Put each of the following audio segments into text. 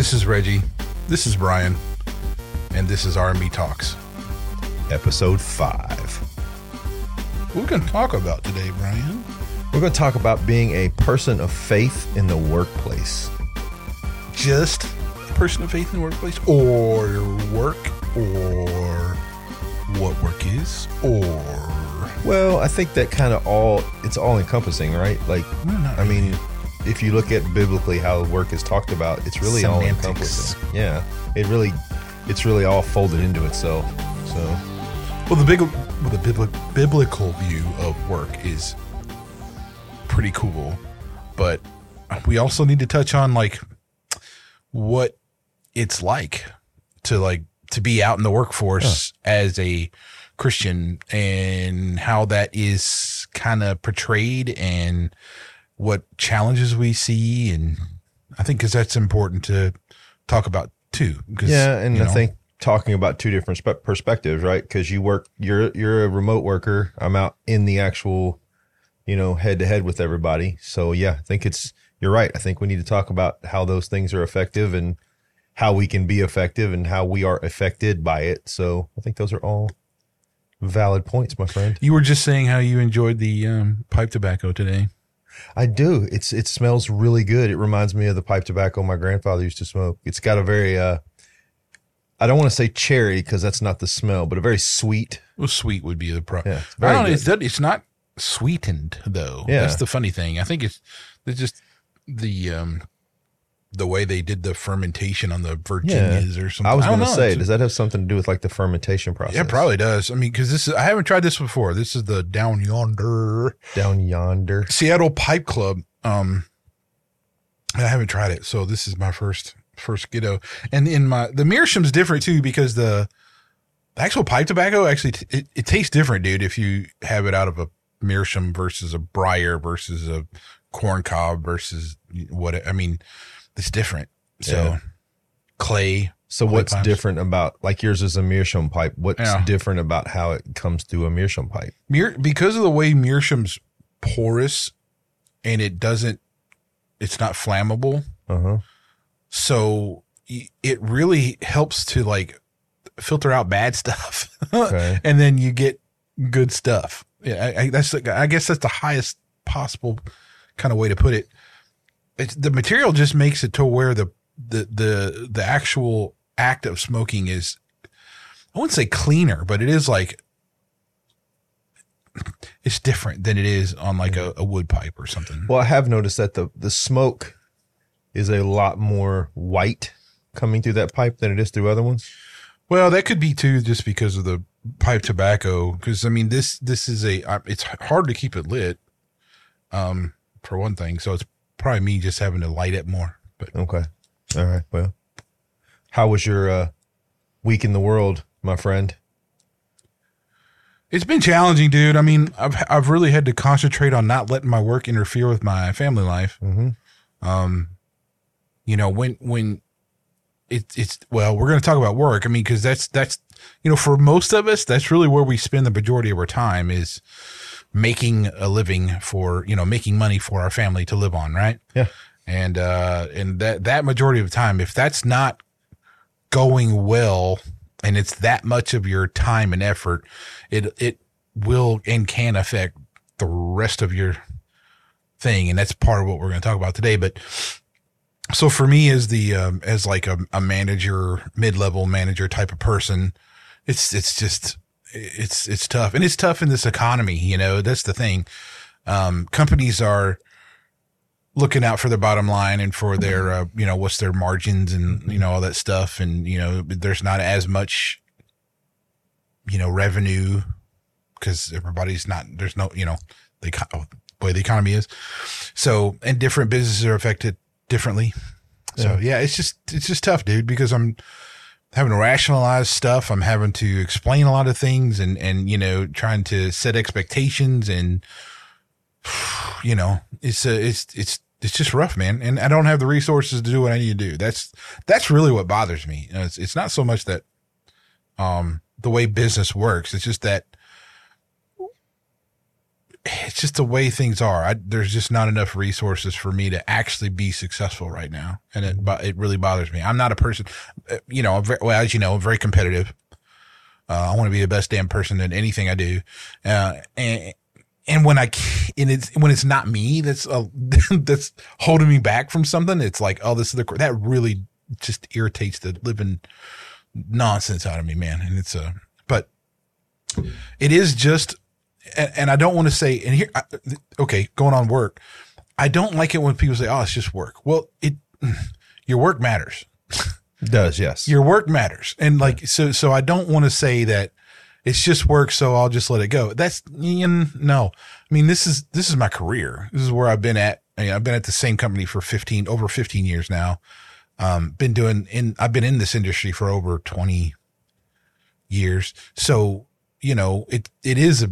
This is Reggie. This is Brian. And this is R&B Talks. Episode 5. What we going to talk about today, Brian? We're going to talk about being a person of faith in the workplace. Just a person of faith in the workplace or work or what work is or Well, I think that kind of all it's all encompassing, right? Like I mean. If you look at biblically how work is talked about, it's really all Semantics. encompassing. Yeah. It really it's really all folded into itself. So, Well, the big, well, the bibli- biblical view of work is pretty cool, but we also need to touch on like what it's like to like to be out in the workforce as a Christian and how that is kind of portrayed and what challenges we see and I think because that's important to talk about too. 'cause, yeah, and you I know, think talking about two different spe- perspectives, right? Cuz you work you're you're a remote worker. I'm out in the actual you know, head to head with everybody. So yeah, I think it's you're right. I think we need to talk about how those things are effective and how we can be effective and how we are affected by it. So I think those are all valid points, my friend. You were just saying how you enjoyed the um, pipe tobacco today. I do. It's it smells really good. It reminds me of the pipe tobacco my grandfather used to smoke. It's got a very uh I don't want to say cherry because that's not the smell, but a very sweet. Well, sweet would be the problem. Yeah, it's I don't know. It's, it's not sweetened though. Yeah. That's the funny thing. I think it's, it's just the um the way they did the fermentation on the Virginias or something. I was going to say, does that have something to do with like the fermentation process? yeah, it probably does. I mean, because this is I haven't tried this before. This is the Down Yonder Down yonder. Seattle Pipe Club. Um, I haven't tried it, so this is my first first ghetto. And in my the Meerschaum's different too because the, the actual pipe tobacco actually t- it, it tastes different, dude. If you have it out of a Meerschaum versus a Briar versus a corn cob versus what I mean, it's different. So Yeah. clay. So Clay what's pipes. different about like yours is a meerschaum pipe? What's Yeah. different about how it comes through a meerschaum pipe? Meer, because of the way Meerschaum's porous and it doesn't, it's not flammable. Uh huh. So it really helps to like filter out bad stuff, Okay. and then you get good stuff. Yeah, I, I, that's I guess that's the highest possible kind of way to put it. It's, the material just makes it to where the the the the actual act of smoking is, I wouldn't say cleaner, but it is like it's different than it is on like a, a wood pipe or something. Well, I have noticed that the the smoke is a lot more white coming through that pipe than it is through other ones. Well, that could be too, just because of the pipe tobacco. Because I mean, this this is a it's hard to keep it lit, um, for one thing. So it's probably me just having to light it more. But Okay. All right. Well, how was your uh, week in the world, my friend? it's been challenging, dude. I mean, I've I've really had to concentrate on not letting my work interfere with my family life. Mm-hmm. Um, you know, when when it, it's well, we're going to talk about work. I mean, because that's that's you know, for most of us, that's really where we spend the majority of our time is making a living for you know making money for our family to live on, right? Yeah. And uh, and that that majority of the time, if that's not going well, and it's that much of your time and effort, it it will and can affect the rest of your thing, and that's part of what we're going to talk about today. But so for me, as the um, as like a, a manager, mid level manager type of person, it's it's just it's it's tough, and it's tough in this economy. You know, that's the thing. Um, companies are looking out for their bottom line and for their uh, you know what's their margins and you know all that stuff, and you know there's not as much you know revenue because everybody's not there's no you know the eco- way the economy is. So and different businesses are affected differently. So yeah, it's just it's just tough, dude, because I'm having to rationalize stuff. I'm having to explain a lot of things and and you know trying to set expectations and you know it's a, it's it's it's just rough, man. And I don't have the resources to do what I need to do. That's that's really what bothers me. Know, it's it's not so much that um the way business works. It's just that it's just the way things are. I, there's just not enough resources for me to actually be successful right now, and it it really bothers me. I'm not a person, uh, you know. Very, well, as you know, I'm very competitive. Uh, I want to be the best damn person in anything I do, uh, and and when I and it's when it's not me that's uh, that's holding me back from something, it's like oh, this is the that really just irritates the living nonsense out of me, man. And it's a but it is just and, and I don't want to say, and here, I, okay, going on work, I don't like it when people say, "Oh, it's just work." Well, it your work matters. It does yes. Your work matters, and like so, so I don't want to say that it's just work, so I'll just let it go. That's no. I mean, this is this is my career. This is where I've been at. I mean, I've been at the same company for fifteen over fifteen years now. Um, been doing in I've been in this industry for over twenty years, so you know it it is a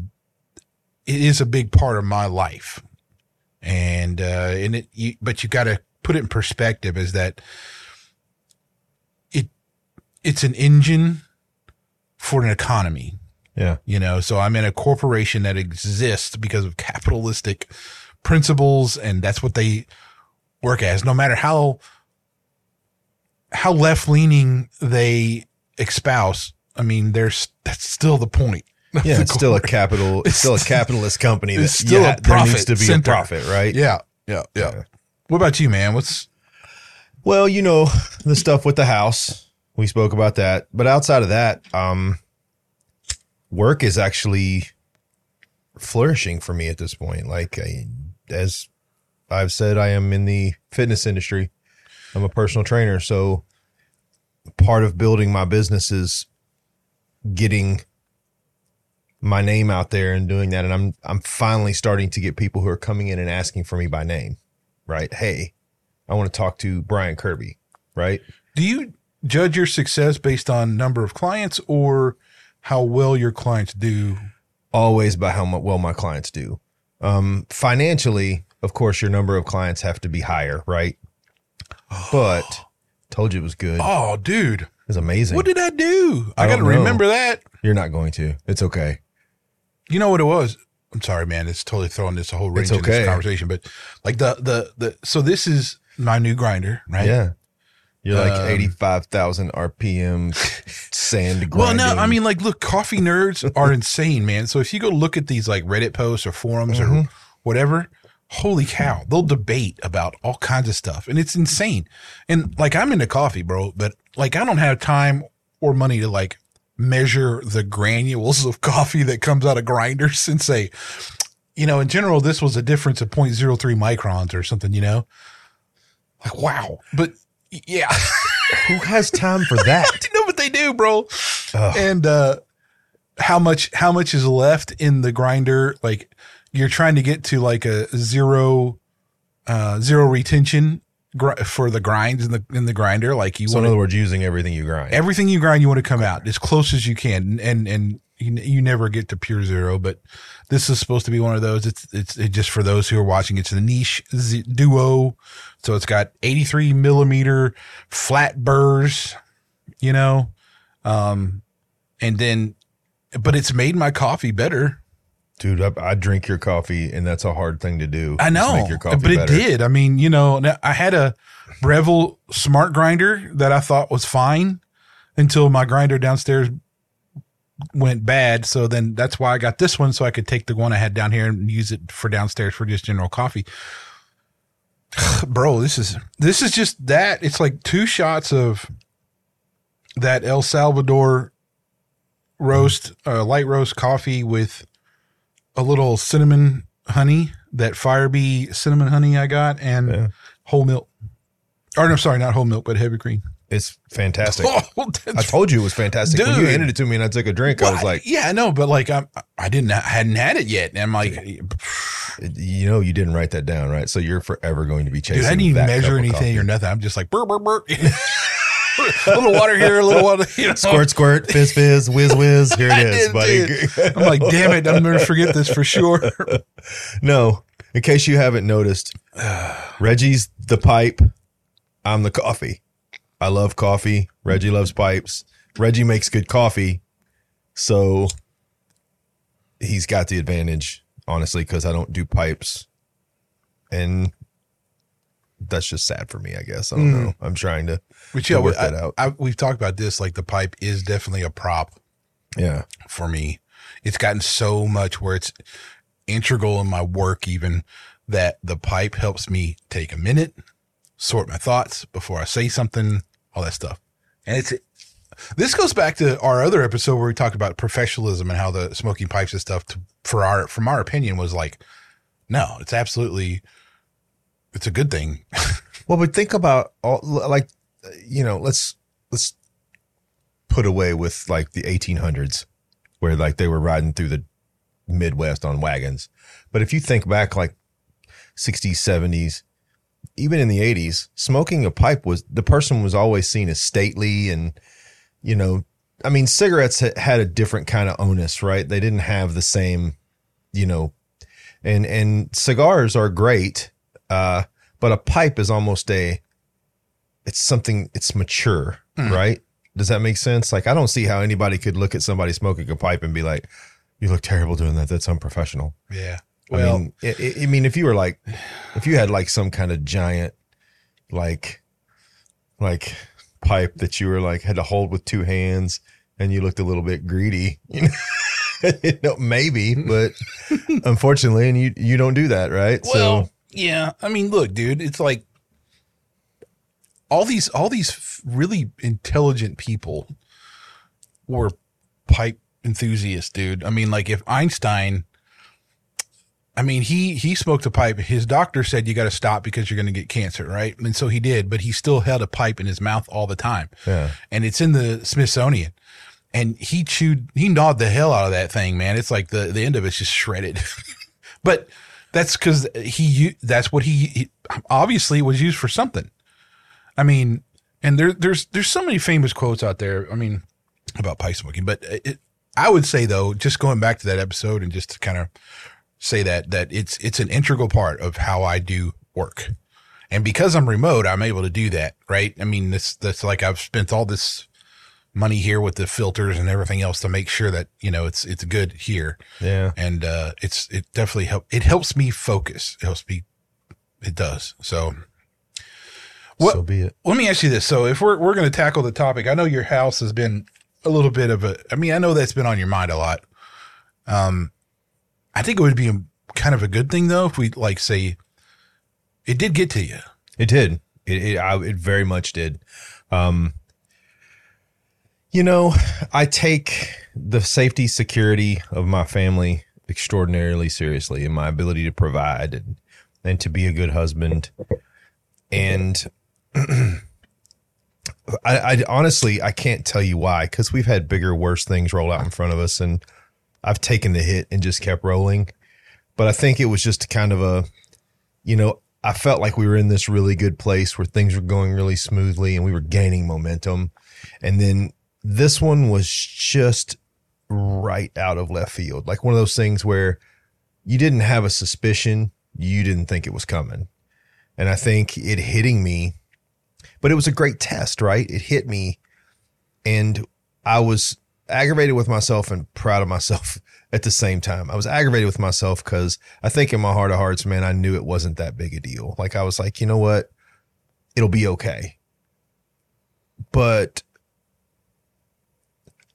it is a big part of my life. And, uh, and it, you, but you got to put it in perspective is that it, it's an engine for an economy, yeah. you know? So I'm in a corporation that exists because of capitalistic principles and that's what they work as. No matter how, how left leaning they espouse, I mean, there's, that's still the point. Yeah, it's still a capital. It's still a capitalist company. That, It's still yeah, a there profit needs to be center. a profit, right? Yeah. Yeah. Yeah. What about you, man? What's, Well, you know, the stuff with the house, we spoke about that. But outside of that, um, work is actually flourishing for me at this point. Like, I, as I've said, I am in the fitness industry. I'm a personal trainer. So part of building my business is getting my name out there and doing that. And I'm, I'm finally starting to get people who are coming in and asking for me by name, right? Hey, I want to talk to Brian Kirby, right? do you judge your success based on number of clients or how well your clients do? Always by how well my clients do. Um, financially, of course, your number of clients have to be higher, right? But told you it was good. Oh, dude, was amazing. what did I do? I, I got to remember that. You're not going to. It's okay. You know what it was? I'm sorry, man. It's totally throwing this whole range It's in this conversation, but like the, the, the, so this is my new grinder, right? Yeah. You're like Um, 85,000 RPM sand grinding. Well, no, I mean, like, look, coffee nerds are insane, man. So if you go look at these like Reddit posts or forums Mm-hmm. or whatever, holy cow, they'll debate about all kinds of stuff, and it's insane. And like, I'm into coffee, bro, but like, I don't have time or money to like measure the granules of coffee that comes out of grinders and say, you know, in general, this was a difference of 0.03 microns or something, you know? Like, wow. But yeah. who has time for that? no, but they do, bro. Ugh. And uh how much how much is left in the grinder? Like you're trying to get to like a zero uh zero retention gr- for the grinds in the in the grinder. Like you so in other words, using everything you grind. everything you grind, you want to come out as close as you can, and and you, you never get to pure zero. But this is supposed to be one of those. It's it's it just for those who are watching. It's the niche Z- duo, so it's got 83 millimeter flat burrs, you know, um, and then, but it's made my coffee better. Dude, I, I drink your coffee, and that's a hard thing to do. I know, make your coffee but it better. did. I mean, you know, I had a Breville smart grinder that I thought was fine until my grinder downstairs went bad. So then that's why I got this one so I could take the one I had down here and use it for downstairs for just general coffee. Bro, this is this is just that. It's like two shots of that El Salvador roast, uh, light roast coffee with a little cinnamon honey, that Firebee cinnamon honey I got, and Yeah. whole milk. Or no, sorry, not whole milk, but heavy cream. It's fantastic. Oh, I told you it was fantastic. When you handed it to me and I took a drink, I was Well, like, yeah, I know, but like I'm, I didn't, I hadn't had it yet, and I'm like, you know, you didn't write that down, right? So you're forever going to be chasing. dude, I didn't even measure anything or nothing. I'm just like, burr, burr, burr. a little water here, a little water. You know? Squirt, squirt, fizz, fizz, whiz, whiz. Here it is, buddy. I'm like, damn it, I'm gonna forget this for sure. no, in case you haven't noticed, Reggie's the pipe. I'm the coffee. I love coffee. Reggie loves pipes. Reggie makes good coffee. So he's got the advantage honestly, because I don't do pipes, and that's just sad for me. I guess I don't know. Mm. I'm trying to, to yeah, work I, that out. I, we've talked about this. Like the pipe is definitely a prop yeah, for me. It's gotten so much where it's integral in my work, even that the pipe helps me take a minute, sort my thoughts before I say something, all that stuff. And it's this goes back to our other episode where we talked about professionalism and how the smoking pipes and stuff. To, for our from our opinion was like, no, it's absolutely, it's a good thing. Well, but think about all like you know, let's let's put away with like the 1800s where like they were riding through the Midwest on wagons. But if you think back like 60s, 70s, even in the 80s, smoking a pipe was the person was always seen as stately and you know, I mean, cigarettes had a different kind of onus, right? They didn't have the same, you know, and and cigars are great, uh, but a pipe is almost a, it's something it's mature, right? Does that make sense? Like, I don't see how anybody could look at somebody smoking a pipe and be like, "You look terrible doing that. That's unprofessional." Yeah. I Well, mean, I, I- I mean, if you were like, if you had like some kind of giant, like, like pipe that you were like had to hold with two hands, and you looked a little bit greedy, you know, you know, maybe, but unfortunately, and you you don't do that, right? Well, yeah. I mean, look, dude, it's like all these all these really intelligent people were pipe enthusiasts, dude. I mean, like if Einstein I mean, he he smoked a pipe. His doctor said you got to stop because you're going to get cancer, right? And so he did, but he still held a pipe in his mouth all the time. Yeah. And it's in the Smithsonian. And he chewed, he gnawed the hell out of that thing, man. It's like the the end of it's just shredded. but that's because he that's what he, he obviously was used for something. I mean, and there there's there's so many famous quotes out there. I mean, about pipe smoking, but it, I would say though, just going back to that episode and just to kind of say that that it's it's an integral part of how I do work. And because I'm remote, I'm able to do that, right? I mean, this that's like I've spent all this money here with the filters and everything else to make sure that, you know, it's it's good here. yeah. And uh it's it definitely help it helps me focus. It helps me it does. So What- So be it. let me ask you this. So if we're we're going to tackle the topic, I know your house has been a little bit of a. I mean, I know that's been on your mind a lot. Um, I think it would be a, kind of a good thing though if we like say it did get to you. It did. It it, I, it very much did. Um, you know, I take the safety security of my family extraordinarily seriously, and my ability to provide and and to be a good husband. And I, I honestly I can't tell you why because we've had bigger, worse things roll out in front of us, and I've taken the hit and just kept rolling. But I think it was just kind of a, you know, I felt like we were in this really good place where things were going really smoothly and we were gaining momentum. And then this one was just right out of left field. Like one of those things where you didn't have a suspicion, you didn't think it was coming. And I think it hitting me, but it was a great test, right? It hit me and I was aggravated with myself and proud of myself at the same time. I was aggravated with myself because I think in my heart of hearts, man, I knew it wasn't that big a deal. Like I was like, you know what? It'll be okay. But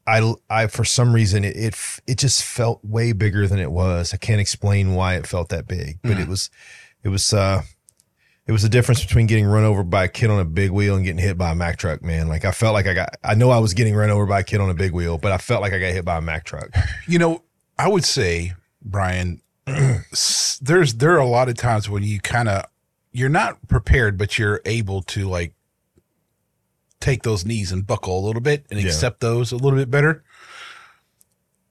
I, I, for some reason, it, it, it just felt way bigger than it was. I can't explain why it felt that big, but it was, it was, uh, it was the difference between getting run over by a kid on a big wheel and getting hit by a Mack truck, man. Like I felt like I got, I know I was getting run over by a kid on a big wheel, but I felt like I got hit by a Mack truck. You know, I would say, Brian, there's there are a lot of times when you kind of you're not prepared, but you're able to like take those knees and buckle a little bit and Yeah. accept those a little bit better.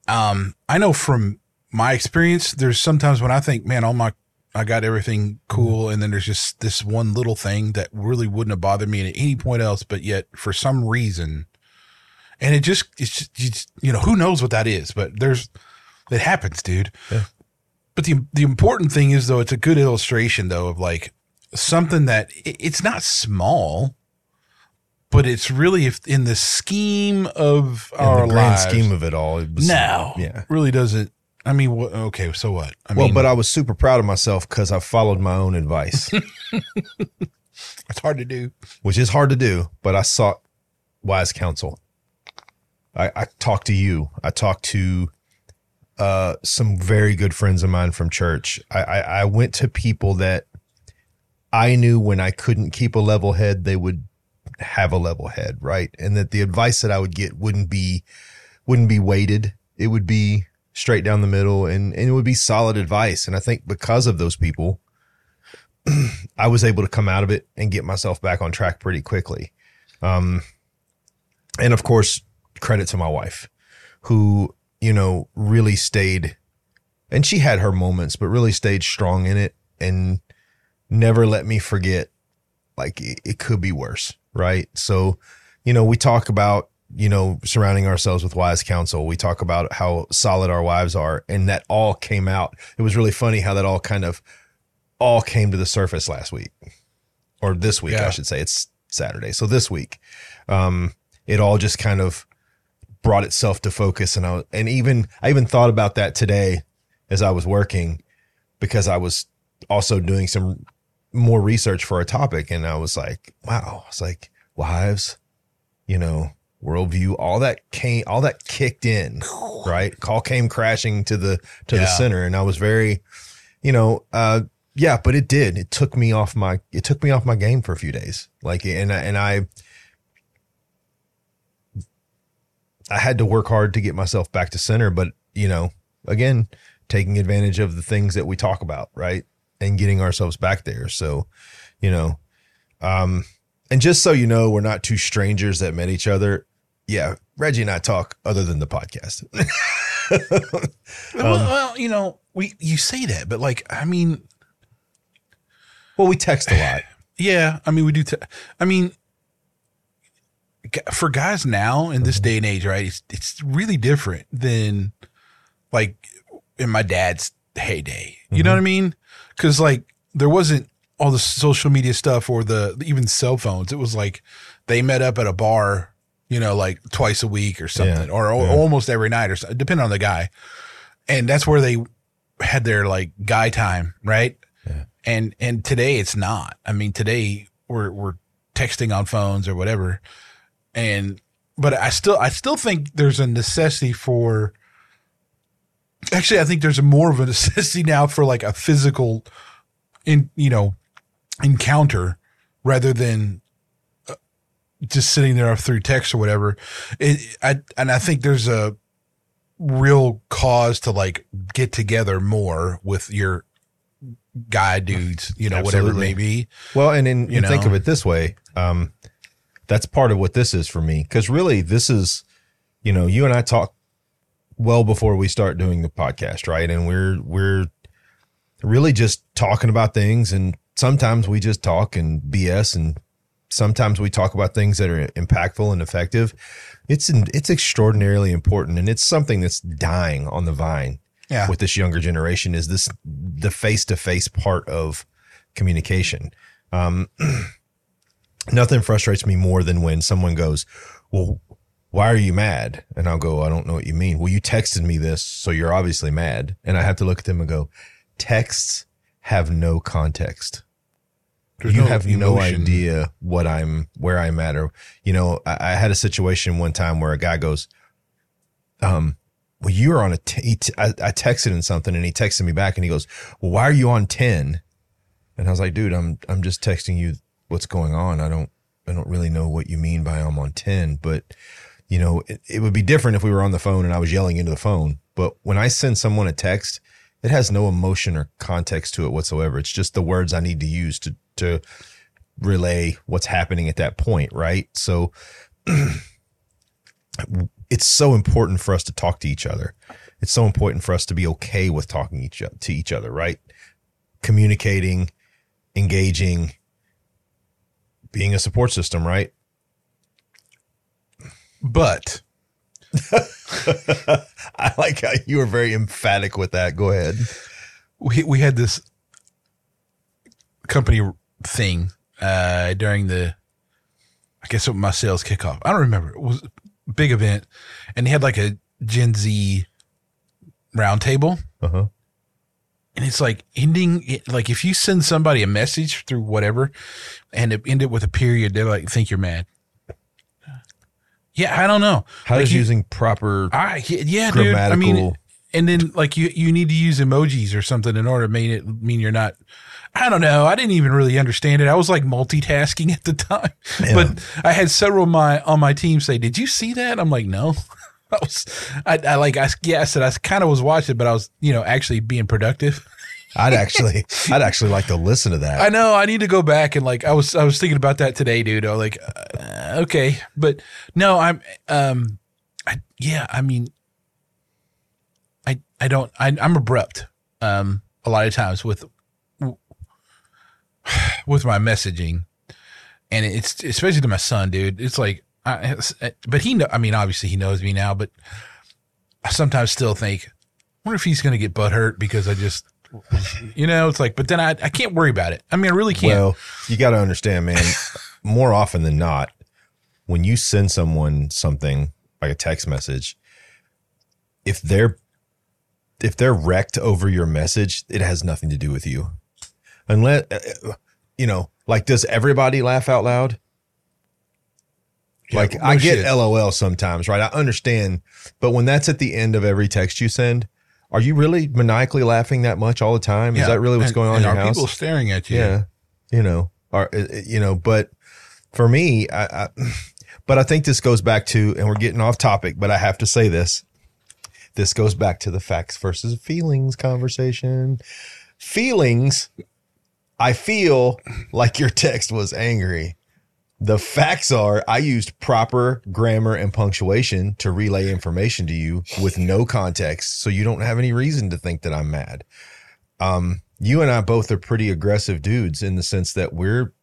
Um, I know from my experience, there's sometimes when I think, man, all my I got everything cool, and then there's just this one little thing that really wouldn't have bothered me at any point else, but yet for some reason, and it just it's just, you, just, you know who knows what that is, but there's it happens, dude. Yeah. But the the important thing is though, it's a good illustration though of like something that it, it's not small, but it's really if in the scheme of In our the grand lives, scheme of it all, it was no, yeah. really doesn't. I mean, wh- okay, so what? I well, mean, but I was super proud of myself because I followed my own advice, it's hard to do. which is hard to do, but I sought wise counsel. I, I talked to you. I talked to uh, some very good friends of mine from church. I, I, I went to people that I knew when I couldn't keep a level head, they would have a level head, right? And that the advice that I would get wouldn't be wouldn't be weighted. It would be straight down the middle and, and it would be solid advice. And I think because of those people, I was able to come out of it and get myself back on track pretty quickly. Um, and of course, credit to my wife who, you know, really stayed and she had her moments, but really stayed strong in it and never let me forget like it, it could be worse. Right. So, you know, we talk about, you know, surrounding ourselves with wise counsel. We talk about how solid our wives are and that all came out. It was really funny how that all kind of all came to the surface last week or this week, Yeah. I should say. It's Saturday. So this week, um, it all just kind of brought itself to focus. And I, was- and even, I even thought about that today as I was working because I was also doing some more research for a topic. And I was like, wow, it's like wives, you know, worldview, all that came, all that kicked in, right? Call came crashing to the, to the center. And I was very, you know, uh, yeah, but it did. It took me off my, it took me off my game for a few days. Like, and, I- and I, I had to work hard to get myself back to center, but you know, again, taking advantage of the things that we talk about, right? And getting ourselves back there. So, you know, um, and just so you know, we're not two strangers that met each other. Yeah, Reggie and I talk other than the podcast. well, um, well, you know, we you say that, but like, I mean, well, we text a lot. yeah, I mean, we do. T- I mean, for guys now in this mm-hmm. day and age, right? It's it's really different than like in my dad's heyday. You know what mm-hmm. I mean? Because like there wasn't all the social media stuff or the even cell phones. It was like they met up at a bar, you know, like twice a week or something, or, or almost every night, or so- depending on the guy. And that's where they had their like guy time, right? And and today it's not. I mean, today we're we're texting on phones or whatever. And but I still I still think there's a necessity for actually I think there's a more of a necessity now for like a physical in you know encounter rather than uh, just sitting there through text or whatever. It, I and I think there's a real cause to like get together more with your guy dudes, you know, whatever it may be. Well, and, and, You and think of it this way. Um, that's part of what this is for me. Cause really this is, you know, you and I talk well before we start doing the podcast, right? And we're, we're really just talking about things. And sometimes we just talk and BS and sometimes we talk about things that are impactful and effective. It's, it's extraordinarily important. And it's something that's dying on the vine Yeah. with this younger generation is this the face to face part of communication. Um, nothing frustrates me more than when someone goes, "Well, why are you mad?" And I'll go, "I don't know what you mean." Well, you texted me this, so you're obviously mad. And I have to look at them and go, "Texts have no context." There's you no have no idea what I'm, where I'm at, or you know, I, I had a situation one time where a guy goes, um, well, you were on a, t- he t- I, I texted him something and he texted me back and he goes, well, why are you on 10? And I was like, dude, I'm, I'm just texting you what's going on. I don't, I don't really know what you mean by I'm on 10, but you know, it, it would be different if we were on the phone and I was yelling into the phone. But when I send someone a text, it has no emotion or context to it whatsoever. It's just the words I need to use to, to relay what's happening at that point. Right. So it's so important for us to talk to each other. It's so important for us to be okay with talking each to each other, right? Communicating, engaging, being a support system, right? But I like how you were very emphatic with that. Go ahead. we we had this company thing uh during the I guess it was my sales kickoff. I don't remember. It was a big event and they had like a Gen Z roundtable, Uh-huh. and it's like ending it, like if you send somebody a message through whatever, and it end it with a period, they like think you're mad. Yeah, I don't know. How Like does you- using proper I yeah, dude. I mean, and then like you you need to use emojis or something in order to make it mean you're not. I don't know. I didn't even really understand it. I was like multitasking at the time, Yeah. but I had several of my on my team say, "Did you see that?" I'm like, "No." I was, I, I like, I yeah, I said I kind of was watching, but I was, you know, actually being productive. I'd actually I'd actually like to listen to that. I know I need to go back and like I was I was thinking about that today, dude. I was like, uh, okay, but no, I'm um, I yeah, I mean, I I don't I I'm abrupt um a lot of times with with my messaging, and it's especially to my son, dude. It's like, I, but he know. I mean, obviously he knows me now, but I sometimes still think, wonder if he's gonna get butt hurt because I just. You know, it's like, but then I, I can't worry about it. I mean, I really can't. Well, you got to understand, man. more often than not, when you send someone something like a text message, if they're if they're wrecked over your message, it has nothing to do with you. Unless uh, you know, like, does everybody laugh out loud? Yeah, like, no I get shit. LOL sometimes, right? I understand, but when that's at the end of every text you send, are you really maniacally laughing that much all the time? Is that really what's And- going on in your are house? people staring at you? Yeah, you know, or uh, uh, you know, but for me, I, I, but I think this goes back to, and we're getting off topic, but I have to say this. This goes back to the facts versus feelings conversation. Feelings, I feel like your text was angry. The facts are I used proper grammar and punctuation to relay information to you with no context, so you don't have any reason to think that I'm mad um, you and I both are pretty aggressive dudes in the sense that we're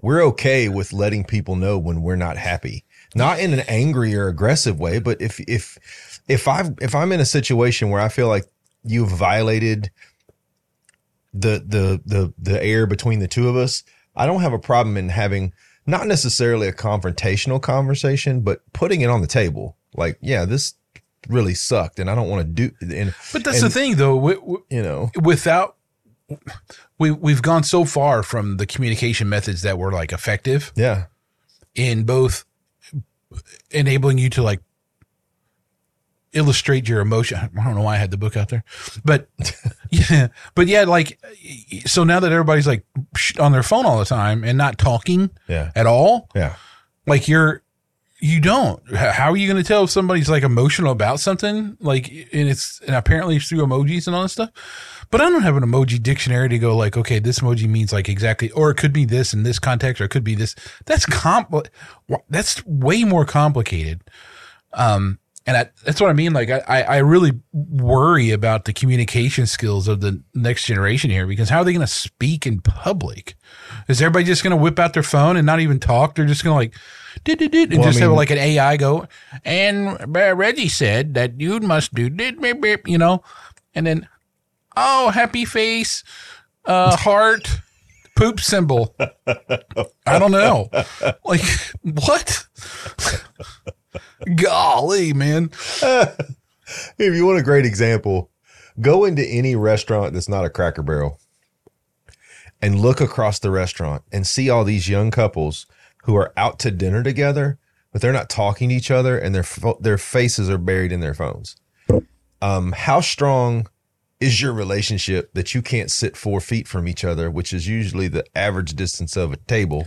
we're okay with letting people know when we're not happy. Not in an angry or aggressive way, but if if if I if I'm in a situation where I feel like you've violated the the the the air between the two of us, I don't have a problem in having not necessarily a confrontational conversation, but putting it on the table. Like, yeah, this really sucked and I don't want to do and But that's And- the thing, though. wi- wi- you know without we we've gone so far from the communication methods that were like effective yeah in both enabling you to like illustrate your emotion. I don't know why I had the book out there, but yeah, but yeah, like so now that everybody's like on their phone all the time and not talking yeah. at all, yeah. like you're you don't. How are you going to tell if somebody's like emotional about something? Like and it's and apparently it's through emojis and all this stuff. But i don't have an emoji dictionary to go like okay this emoji means like exactly or it could be this in this context or it could be this. That's compl that's way more complicated. Um and I, that's what I mean. Like, I, I really worry about the communication skills of the next generation here because how are they going to speak in public? Is everybody just going to whip out their phone and not even talk? They're just going to like, did did did, and Well, I just have like an AI go. And Reggie said that you must do did beep, you know, and then oh happy face, uh heart, poop symbol. I don't know, like what? Golly, man. if you want a great example, go into any restaurant that's not a Cracker Barrel and look across the restaurant and see all these young couples who are out to dinner together, but they're not talking to each other and their their faces are buried in their phones. Um, how strong is your relationship that you can't sit four feet from each other, which is usually the average distance of a table,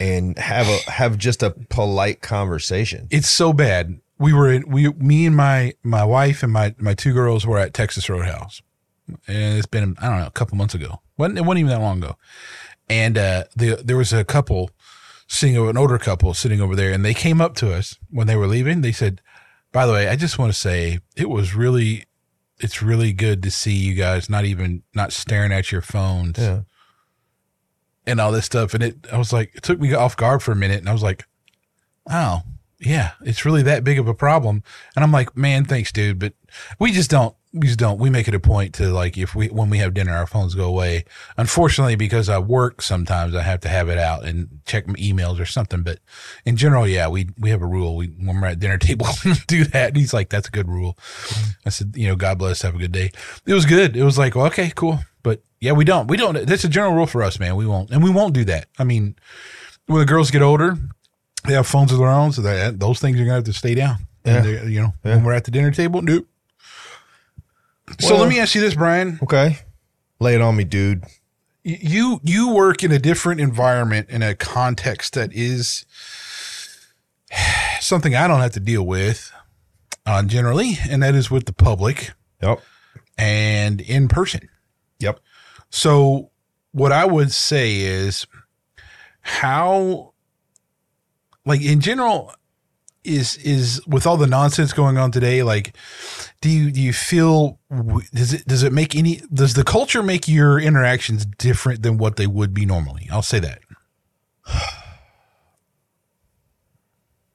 and have a have just a polite conversation? it's so bad. We were in, we me and my my wife and my my two girls were at Texas Roadhouse, and it's been I don't know a couple months ago. wasn't It wasn't even that long ago, and uh, the there was a couple sitting over an older couple sitting over there, and they came up to us when they were leaving. They said, "By the way, I just want to say it was really." It's really good to see you guys not even not staring at your phones Yeah. And all this stuff. And it, I was like, it took me off guard for a minute, and I was like, oh, yeah, it's really that big of a problem. And I'm like, man, thanks, dude, but we just don't. we just don't. We make it a point to like if we when we have dinner, our phones go away. Unfortunately, because I work, sometimes I have to have it out and check my emails or something. But in general, yeah, we we have a rule. We when we're at dinner table, do that. And he's like, "That's a good rule." Mm-hmm. I said, "You know, God bless. Have a good day." It was good. It was like, well, okay, cool. Yeah, we don't. We don't. That's a general rule for us, man. We won't, and we won't do that. I mean, when the girls get older, they have phones of their own, so that those things are gonna have to stay down. And they- you know, Yeah. when we're at the dinner table, nope. so Well- let me ask you this, Brian. Okay. Lay it on me, dude. You you work in a different environment in a context that is something I don't have to deal with uh, generally, and that is with the public Yep. and in person. Yep. So what I would say is how like in general is is with all the nonsense going on today like do you do you feel does it does it make any does the culture make your interactions different than what they would be normally i'll say that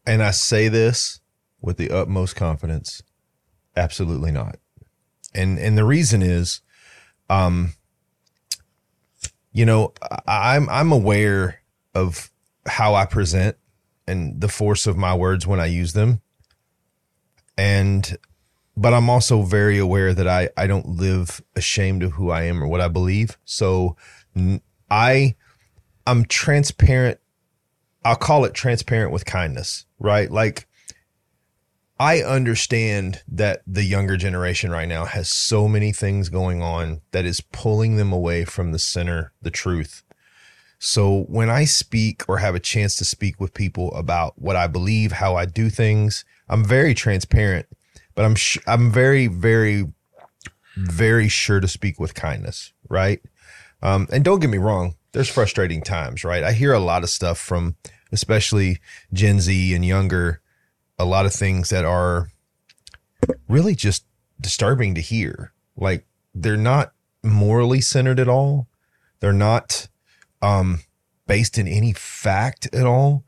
And I say this with the utmost confidence. Absolutely not. And and the reason is um you know, I'm I'm aware of how I present and the force of my words when I use them. And but I'm also very aware that I I don't live ashamed of who I am or what I believe. So I I'm transparent I'll call it transparent with kindness, right? Like I understand that the younger generation right now has so many things going on that is pulling them away from the center, the truth. So when I speak or have a chance to speak with people about what I believe, how I do things, I'm very transparent, but I'm sh- I'm very very very sure to speak with kindness, right? Um, and don't get me wrong, there's frustrating times, right? I hear a lot of stuff from especially Gen Z and younger, a lot of things that are really just disturbing to hear. Like they're not morally centered at all. They're not um, based in any fact at all.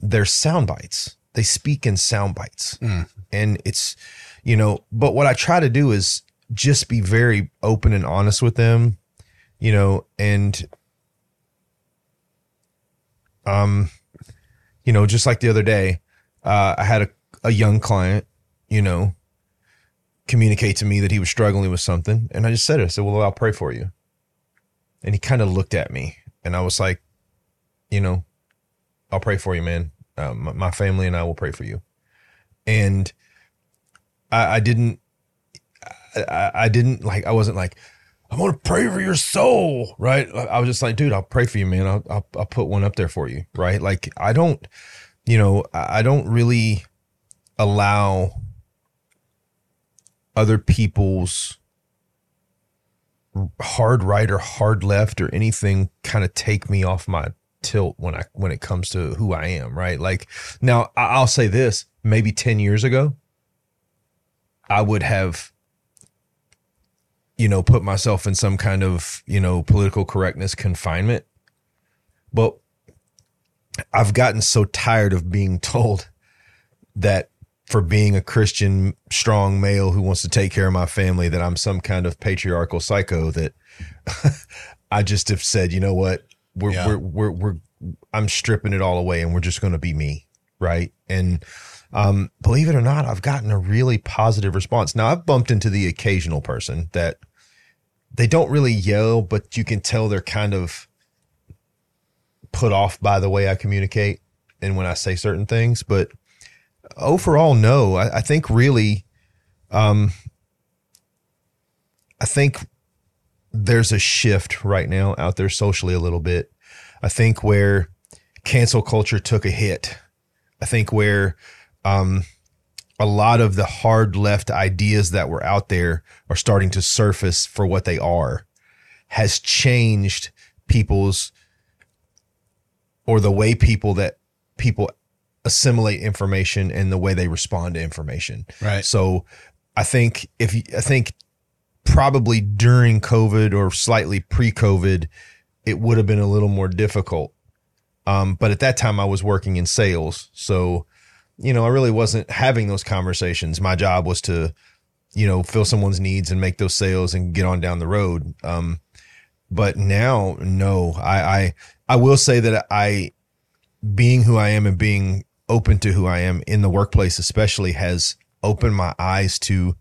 They're sound bites. They speak in sound bites. Mm. And it's, you know, but what I try to do is just be very open and honest with them, you know, and um, you know, just like the other day, uh, I had a, a young client, you know, communicate to me that he was struggling with something. And I just said it. I said, Well, I'll pray for you. And he kind of looked at me and I was like, You know, I'll pray for you, man. Uh, my, my family and I will pray for you. And I, I didn't, I- I, didn't like, I wasn't like, I'm going to pray for your soul, right? I I was just like, dude, I'll pray for you, man. I'll, I'll, I'll put one up there for you, right? Like, I don't, you know, I don't really allow other people's hard right or hard left or anything kind of take me off my tilt when I when it comes to who I am, right? Like now I'll say this, maybe 10 years ago I would have you know put myself in some kind of, you know, political correctness confinement. But I've gotten so tired of being told that for being a Christian strong male who wants to take care of my family that I'm some kind of patriarchal psycho that I just have said, you know what? We're Yeah. we're we're we're I'm stripping it all away and we're just going to be me, right? And um believe it or not, I've gotten a really positive response. Now, I've bumped into the occasional person that they don't really yell, but you can tell they're kind of put off by the way I communicate and when I say certain things, but overall, no. I, I think really, um, I think there's a shift right now out there socially a little bit. I think where cancel culture took a hit. I think where um, a lot of the hard left ideas that were out there are starting to surface for what they are has changed people's or the way people that people assimilate information and the way they respond to information. Right. So I think if you, I think probably during COVID or slightly pre-COVID, it would have been a little more difficult. Um, but at that time I was working in sales. So, you know, I really wasn't having those conversations. My job was to you know, fill someone's needs and make those sales and get on down the road. Um, but now, no, I, I, I will say that I, being who I am and being open to who I am in the workplace, especially has opened my eyes to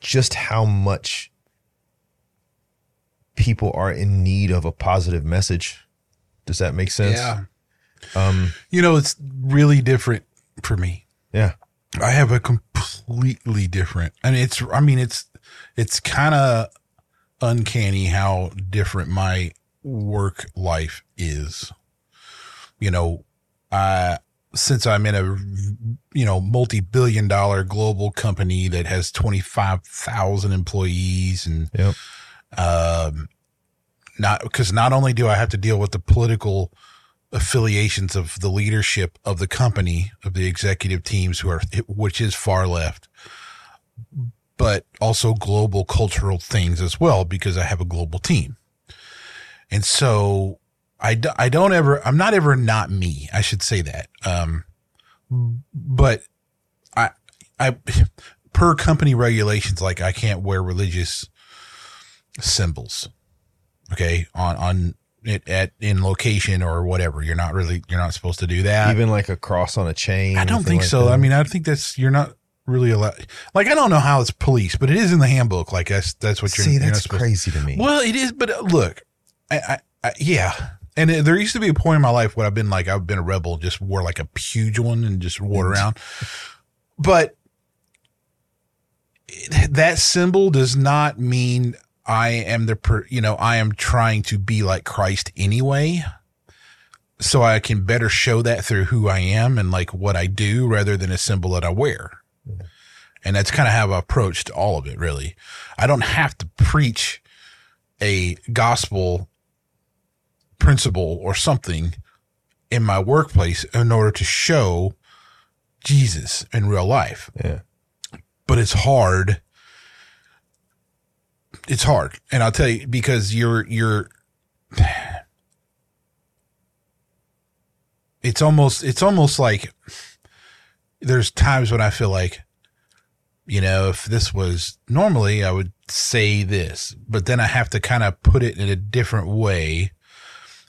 just how much people are in need of a positive message. Does that make sense? Yeah. Um, You know, it's really different for me. yeah. I have a completely different, and it's, I mean, it's, it's kind of uncanny how different my work life is. You know, uh, since I'm in a, you know, multi billion dollar global company that has 25,000 employees and, Yep. um, not because not only do I have to deal with the political affiliations of the leadership of the company of the executive teams who are which is far left but also global cultural things as well because I have a global team and so I, do, I don't ever I'm not ever not me I should say that um but I I per company regulations like I can't wear religious symbols okay on on it at in location or whatever you're not really you're not supposed to do that Even like a cross on a chain. i don't think like so that? i mean i think that's you're not really allowed like i don't know how it's police but it is in the handbook like that's that's what you're see, you're that's crazy to me. well it is but uh, look I, I, I yeah and it, there used to be a point in my life where i've been like i've been a rebel just wore like a huge one and just wore it around but that symbol does not mean I am the per, you know, I am trying to be like Christ anyway. So I can better show that through who I am and like what I do rather than a symbol that I wear. And that's kind of how I've approached all of it, really. I don't have to preach a gospel principle or something in my workplace in order to show Jesus in real life yeah. but it's hard. It's hard. And I'll tell you because you're, you're, it's almost, it's almost like there's times when I feel like, you know, if this was normally, I would say this, but then I have to kind of put it in a different way.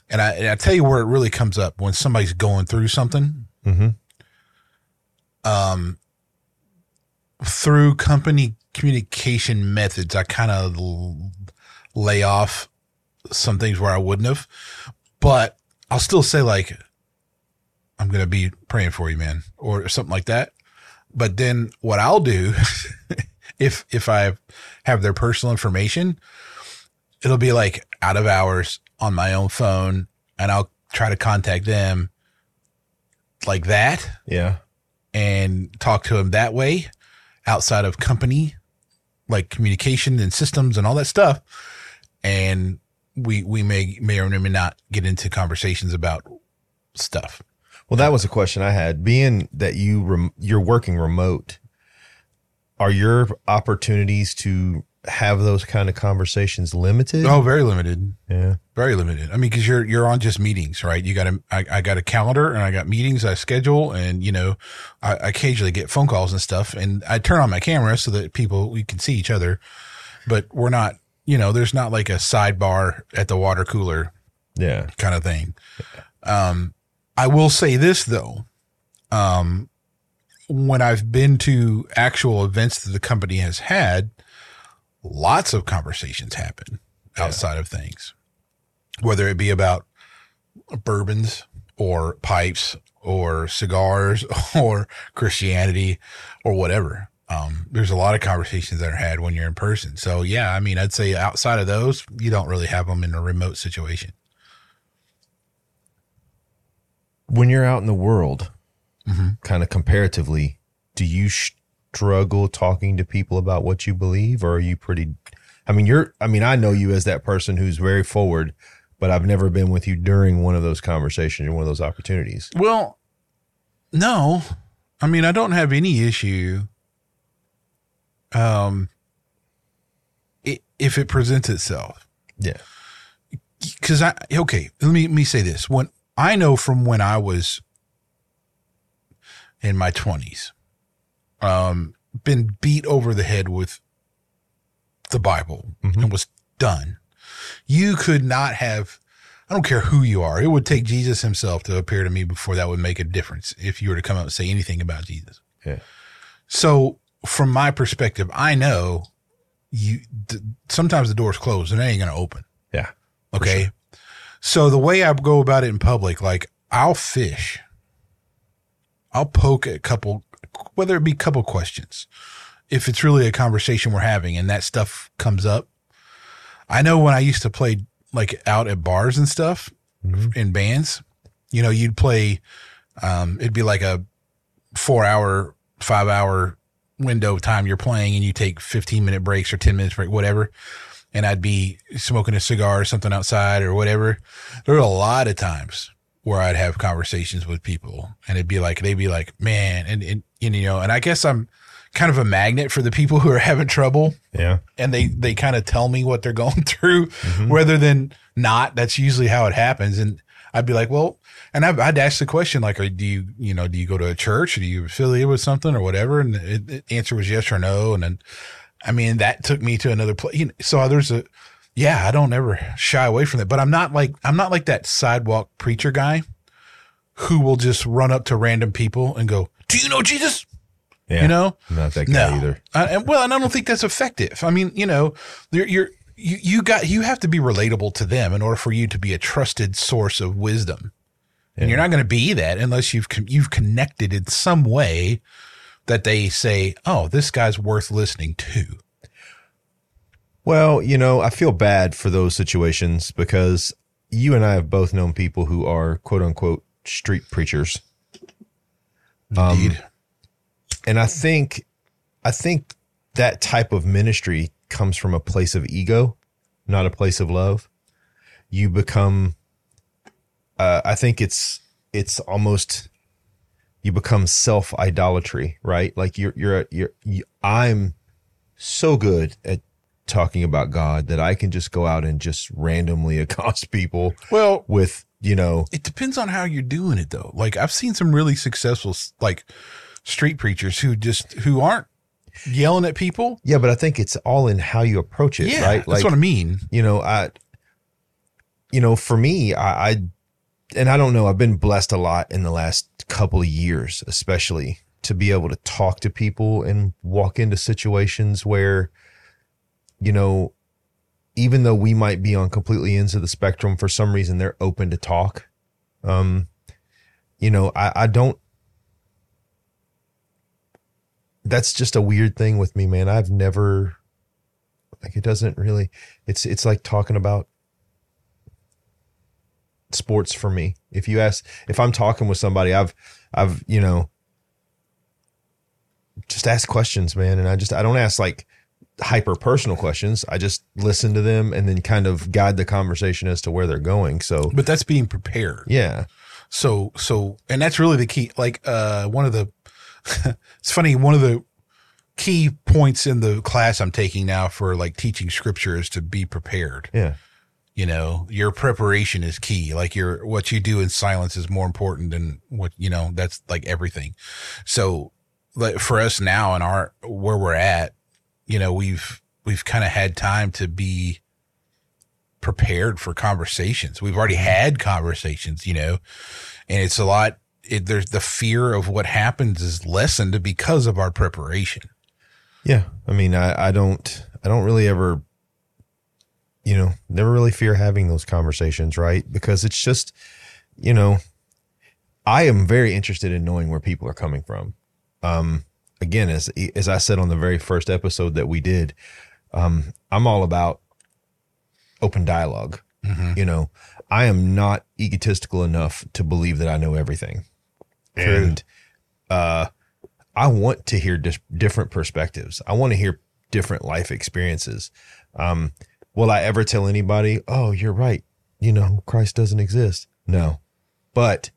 And I, and I tell you where it really comes up when somebody's going through something Mm-hmm. um, through company communication methods, I kind of l- lay off some things where I wouldn't have, but I'll still say like, I'm going to be praying for you, man, or something like that. But then what I'll do if, if I have their personal information, it'll be like out of hours on my own phone and I'll try to contact them like that Yeah. and talk to them that way outside of company like communication and systems and all that stuff and we we may may or may not get into conversations about stuff Well, that was a question I had. Being that you rem- you're working remote, are your opportunities to have those kind of conversations limited? oh very limited yeah. very limited i mean because you're you're on just meetings right you got a I, I got a calendar and i got meetings i schedule and you know I, I occasionally get phone calls and stuff and i turn on my camera so that people we can see each other but we're not you know there's not like a sidebar at the water cooler Yeah. kind of thing. Um, I will say this though. Um, when I've been to actual events that the company has had, lots of conversations happen outside of things, whether it be about bourbons or pipes or cigars or Christianity or whatever. Um, there's a lot of conversations that are had when you're in person. So yeah, I mean, I'd say outside of those, you don't really have them in a remote situation. When you're out in the world, Mhm. kind of comparatively, do you struggle talking to people about what you believe, or are you pretty? I mean, you're. I mean, I know you as that person who's very forward, but I've never been with you during one of those conversations or one of those opportunities. Well, no. I mean, I don't have any issue. Um, if it presents itself, Yeah. because I okay. Let me let me say this. When I know from when I was in my twenties, um, been beat over the head with the Bible and was done. You could not have, I don't care who you are. It would take Jesus himself to appear to me before that would make a difference if you were to come out and say anything about Jesus. Yeah. So from my perspective, I know you, th- sometimes the door's closed and it ain't going to open. Yeah. Okay. So the way I go about it in public, like I'll fish, I'll poke a couple, whether it be a couple questions. If it's really a conversation we're having and that stuff comes up, I know when I used to play like out at bars and stuff in bands, you know, you'd play, um, it'd be like a four hour, five hour window of time you're playing and you take 15 minute breaks or 10 minutes break, whatever. And I'd be smoking a cigar or something outside or whatever. There were a lot of times where I'd have conversations with people and it'd be like, they'd be like, man, and, and, and you know, and I guess I'm kind of a magnet for the people who are having trouble. Yeah. and they they kind of tell me what they're going through mm-hmm. rather than not. That's usually how it happens. And i'd be like well and I'd, I'd ask the question like are, do you you know do you go to a church or do you affiliate with something or whatever? And the answer was yes or no. And then i mean that took me to another place you know, so there's a yeah i don't ever shy away from that but i'm not like i'm not like that sidewalk preacher guy who will just run up to random people and go do you know jesus Yeah. you know Not that guy no. either. And well, and I don't think that's effective. I mean, you know, you're, you're you you got you have to be relatable to them in order for you to be a trusted source of wisdom, and you're not going to be that unless you've you've connected in some way that they say, "Oh, this guy's worth listening to." Well, you know, I feel bad for those situations because you and I have both known people who are quote unquote street preachers. Um, Indeed. and I think I think that type of ministry comes from a place of ego, not a place of love. You become uh, I think it's it's almost you become self idolatry, right? Like you're you're you're you, I'm so good at talking about God that I can just go out and just randomly accost people well, with, you know, it depends on how you're doing it, though. Like I've seen some really successful like street preachers who just who aren't yelling at people. yeah, but I think it's all in how you approach it, Yeah, right? that's what I mean. you know, I, you know, for me, I, I, and I don't know, I've been blessed a lot in the last couple of years, especially to be able to talk to people and walk into situations where, you know, even though we might be on completely ends of the spectrum, for some reason they're open to talk. Um, you know, I, I don't, that's just a weird thing with me, man. I've never, like, it doesn't really, it's, it's like talking about sports for me. If you ask, if I'm talking with somebody, I've, I've, you know, just ask questions, man. And I just, I don't ask like hyper personal questions. I just listen to them and then kind of guide the conversation as to where they're going. So, But that's being prepared. yeah. So, so, and that's really the key. Like, uh, one of the, it's funny, one of the key points in the class I'm taking now for like teaching scripture is to be prepared. Yeah. You know, your preparation is key. Like your, what you do in silence is more important than what, you know, that's like everything. So like for us now in our, where we're at, you know, we've, we've kind of had time to be prepared for conversations. We've already mm-hmm. had conversations, you know, and it's a lot. It, there's the fear of what happens is lessened because of our preparation. Yeah. I mean, I, I don't, I don't really ever, you know, never really fear having those conversations, right? Because it's just, you know, I am very interested in knowing where people are coming from. Um, again, as, as I said on the very first episode that we did, um, I'm all about open dialog You know, I am not egotistical enough to believe that I know everything. And, uh, I want to hear dis- different perspectives. I want to hear different life experiences. Um, will I ever tell anybody, oh, you're right. You know, Christ doesn't exist? No. But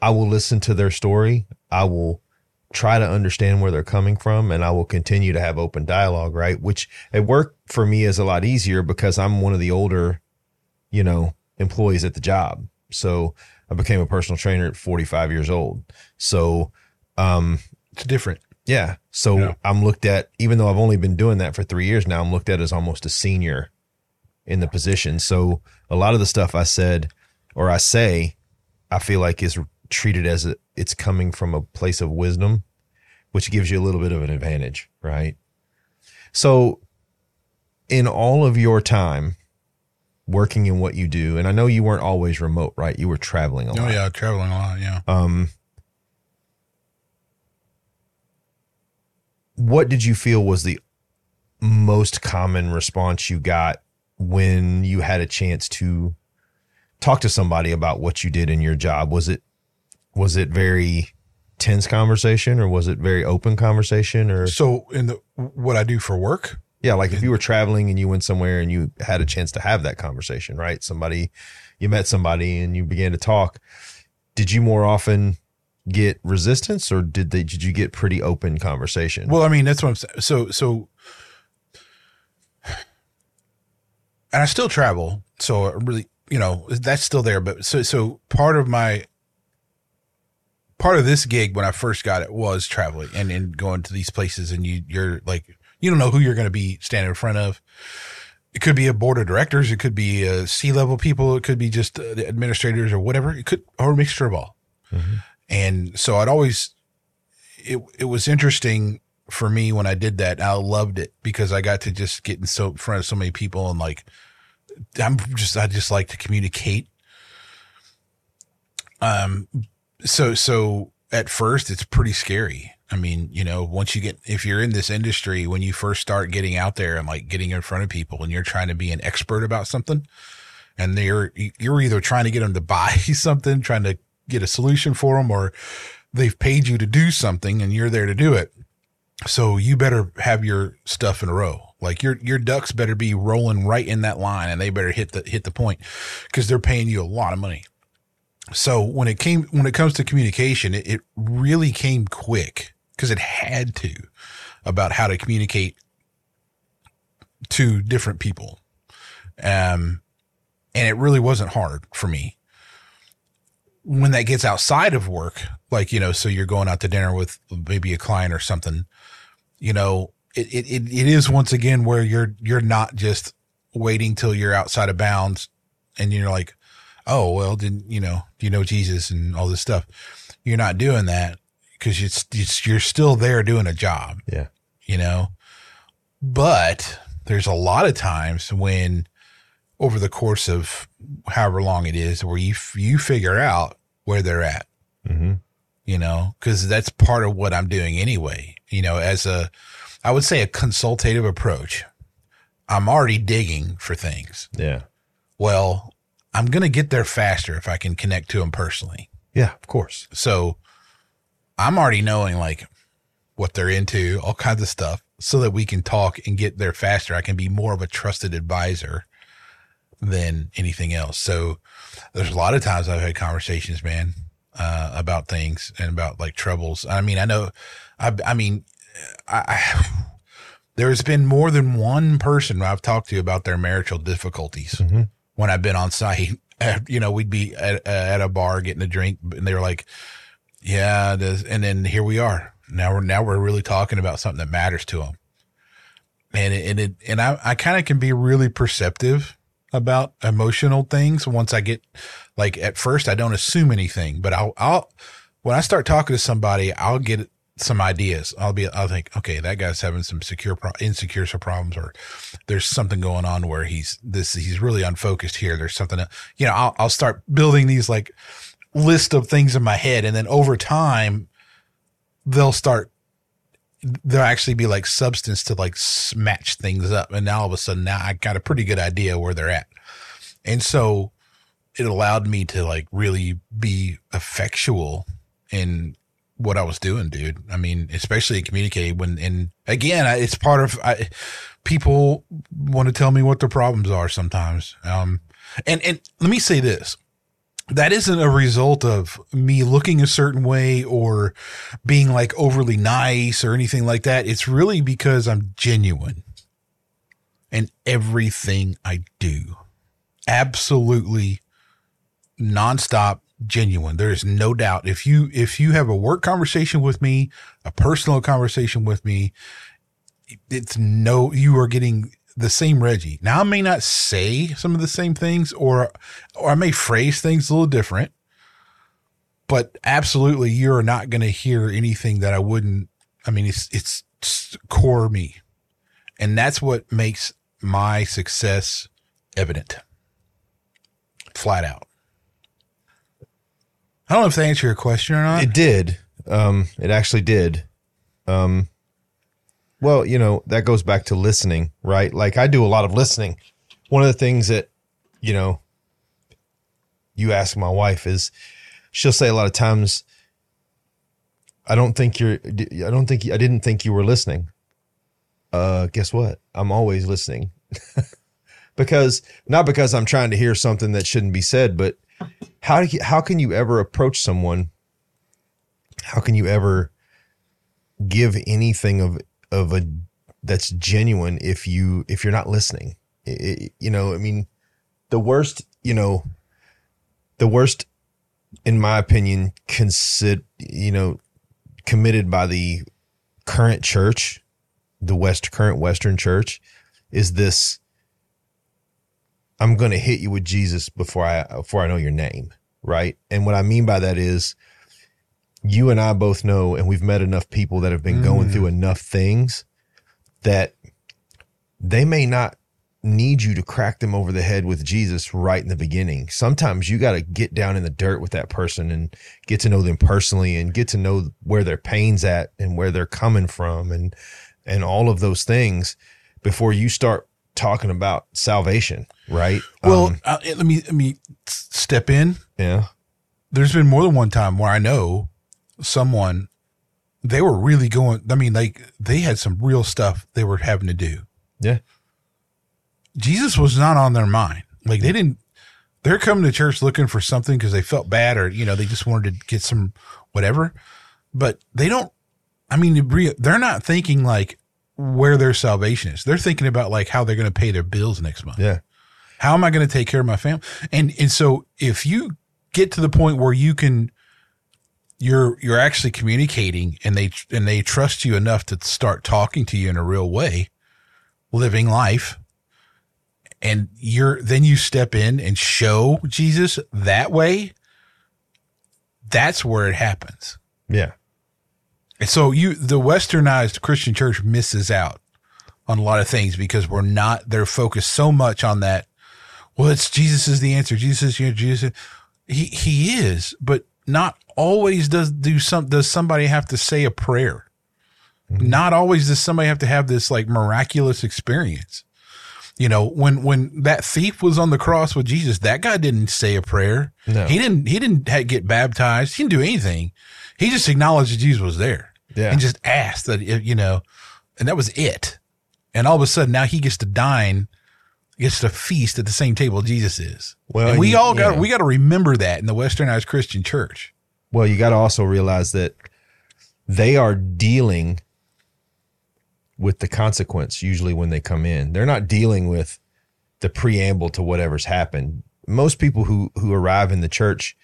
I will listen to their story. I will try to understand where they're coming from and I will continue to have open dialogue, right? Which at work for me is a lot easier because I'm one of the older, you know, employees at the job. So I became a personal trainer at 45 years old. So, um, It's different. Yeah. So Yeah. I'm looked at, even though I've only been doing that for three years now, I'm looked at as almost a senior in the position. So a lot of the stuff I said or I say, I feel like is treated as a, it's coming from a place of wisdom, which gives you a little bit of an advantage, right? So in all of your time working in what you do, and I know you weren't always remote, right? You were traveling a lot. Oh yeah, traveling a lot. Yeah. Um, what did you feel was the most common response you got when you had a chance to talk to somebody about what you did in your job? Was it was it very tense conversation or was it very open conversation or So in the what I do for work, yeah, like if you were traveling and you went somewhere and you had a chance to have that conversation, right? Somebody, you met somebody and you began to talk. Did you more often get resistance or did they, did you get pretty open conversation? Well, I mean, that's what I'm saying. So, so, and I still travel. So I really, you know, that's still there. But so, so part of my, part of this gig when I first got it was traveling and, and going to these places and you, you're like, you don't know who you're going to be standing in front of. It could be a board of directors. It could be a C level people. It could be just uh, the administrators or whatever. It could, or a mixture of all. And so I'd always, it, it was interesting for me when I did that. I loved it because I got to just get in so in front of so many people and like, I'm just, I just like to communicate. Um, so, so at first it's pretty scary. I mean, you know, once you get, if you're in this industry, when you first start getting out there and like getting in front of people and you're trying to be an expert about something and they're, you're either trying to get them to buy something, trying to get a solution for them, or they've paid you to do something and you're there to do it. So you better have your stuff in a row. Like your, your ducks better be rolling right in that line and they better hit the, hit the point because they're paying you a lot of money. So when it came, when it comes to communication, it, it really came quick because it had to about how to communicate to different people. Um, and it really wasn't hard for me when that gets outside of work, like, you know, so you're going out to dinner with maybe a client or something, you know, it, it, it, is once again where you're, you're not just waiting till you're outside of bounds and you're like, oh, well, didn't, you know, do you know Jesus and all this stuff? You're not doing that because it's, it's, you're still there doing a job, yeah. you know, but there's a lot of times when over the course of however long it is where you, you figure out where they're at Mm-hmm. you know, because that's part of what I'm doing anyway. You know, as a, I would say a consultative approach. I'm already digging for things. Yeah. Well, I'm going to get there faster if I can connect to them personally. Yeah. Of course. So I'm already knowing like what they're into, all kinds of stuff, so that we can talk and get there faster. I can be more of a trusted advisor than anything else. So there's a lot of times I've had conversations, man, uh, about things and about like troubles. I mean, I know, I, I mean, I, I there's been more than one person I've talked to about their marital difficulties Mhm. when I've been on site. You know, we'd be at, at a bar getting a drink, and they were like, "Yeah," this, and then here we are. Now we're now we're really talking about something that matters to them, and it, and it, and I I kind of can be really perceptive about emotional things once I get like at first I don't assume anything, but I'll I'll when I start talking to somebody, I'll get some ideas. I'll be I'll think, okay, that guy's having some secure pro- insecure problems, or there's something going on where he's this he's really unfocused here. There's something, you know. I'll I'll start building these like list of things in my head, and then over time, they'll start. There'll actually be like substance to like match things up, and now all of a sudden, now I got a pretty good idea where they're at, and so it allowed me to like really be effectual in what I was doing, dude. I mean, especially communicate when, and again, it's part of, I, people want to tell me what their problems are sometimes. Um, and, and let me say this. That isn't a result of me looking a certain way or being like overly nice or anything like that. It's really because I'm genuine in everything I do. Absolutely nonstop, genuine. There is no doubt. If you if you have a work conversation with me, a personal conversation with me, it's no you are getting the same Reggie. Now I may not say some of the same things or or I may phrase things a little different, but absolutely you're not going to hear anything that I wouldn't I mean it's it's core me. And that's what makes my success evident. Flat out. I don't know if they answer your question or not. It did. Um, it actually did. Um, well, you know, that goes back to listening, right? Like I do a lot of listening. One of the things that, you know, you ask my wife is she'll say a lot of times, I don't think you're, I don't think, I didn't think you were listening. Uh, guess what? I'm always listening. because not because I'm trying to hear something that shouldn't be said, but how do you, how can you ever approach someone? How can you ever give anything of of a that's genuine if you if you're not listening? It, you know, I mean, the worst, you know, the worst, in my opinion, consider you know, committed by the current church, the West current Western church, is this I'm going to hit you with Jesus before I before I know your name, right? And what I mean by that is you and I both know and we've met enough people that have been mm. going through enough things that they may not need you to crack them over the head with Jesus right in the beginning. Sometimes you got to get down in the dirt with that person and get to know them personally and get to know where their pain's at and where they're coming from and and all of those things before you start talking about salvation, right? Well, um, uh, let me let me step in. Yeah. There's been more than one time where I know someone they were really going I mean like they had some real stuff they were having to do. Yeah. Jesus was not on their mind. Like they didn't they're coming to church looking for something because they felt bad or you know they just wanted to get some whatever. But they don't I mean they're not thinking like where their salvation is. They're thinking about like how they're going to pay their bills next month. Yeah. How am I going to take care of my family? And and so if you get to the point where you can you're you're actually communicating and they and they trust you enough to start talking to you in a real way, living life and you're then you step in and show Jesus that way, that's where it happens. Yeah. And so you, the westernized Christian church misses out on a lot of things because we're not, they're focused so much on that. Well, it's Jesus is the answer. Jesus, you know, Jesus, he, he is, but not always does do some, does somebody have to say a prayer? Mm-hmm. Not always does somebody have to have this like miraculous experience. You know, when, when that thief was on the cross with Jesus, that guy didn't say a prayer. No. He didn't, he didn't get baptized. He didn't do anything. He just acknowledged that Jesus was there. Yeah. And just asked that, you know, and that was it. And all of a sudden now he gets to dine, gets to feast at the same table Jesus is. Well, and we all got, yeah. we got to remember that in the Westernized Christian church. Well, you got to also realize that they are dealing with the consequence usually when they come in. They're not dealing with the preamble to whatever's happened. Most people who who arrive in the church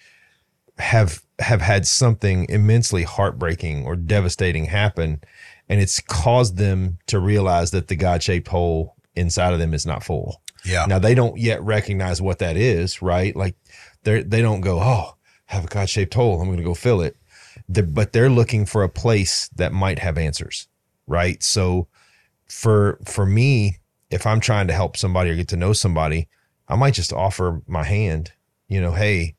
have have had something immensely heartbreaking or devastating happen and it's caused them to realize that the god-shaped hole inside of them is not full yeah now they don't yet recognize what that is right like they they don't go oh have a god-shaped hole i'm going to go fill it they're, but they're looking for a place that might have answers right so for for me if i'm trying to help somebody or get to know somebody i might just offer my hand you know hey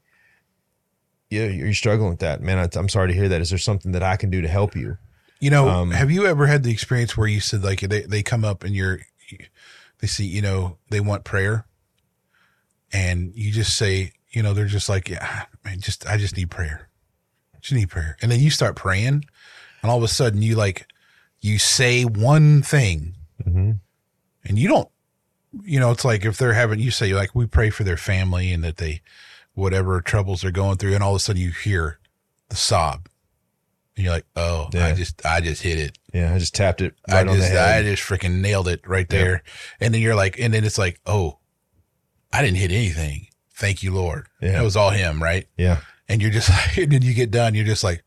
yeah, you're struggling with that, man. I, am sorry to hear that. Is there something that I can do to help you? You know, um, have you ever had the experience where you said like they, they come up and you're, they see, you know, they want prayer and you just say, you know, they're just like, yeah, man, just, I just need prayer. Just need prayer. And then you start praying and all of a sudden you like, you say one thing mm-hmm. and you don't, you know, it's like if they're having, you say like, we pray for their family and that they, whatever troubles they're going through, and all of a sudden you hear the sob. And you're like, oh, yeah. I just, I just hit it. Yeah, I just tapped it. Right I just, I just freaking nailed it right there. Yep. And then you're like, and then it's like, oh, I didn't hit anything. Thank you, Lord. Yeah. That was all him, right? Yeah. and you're just like, and then you get done, you're just like,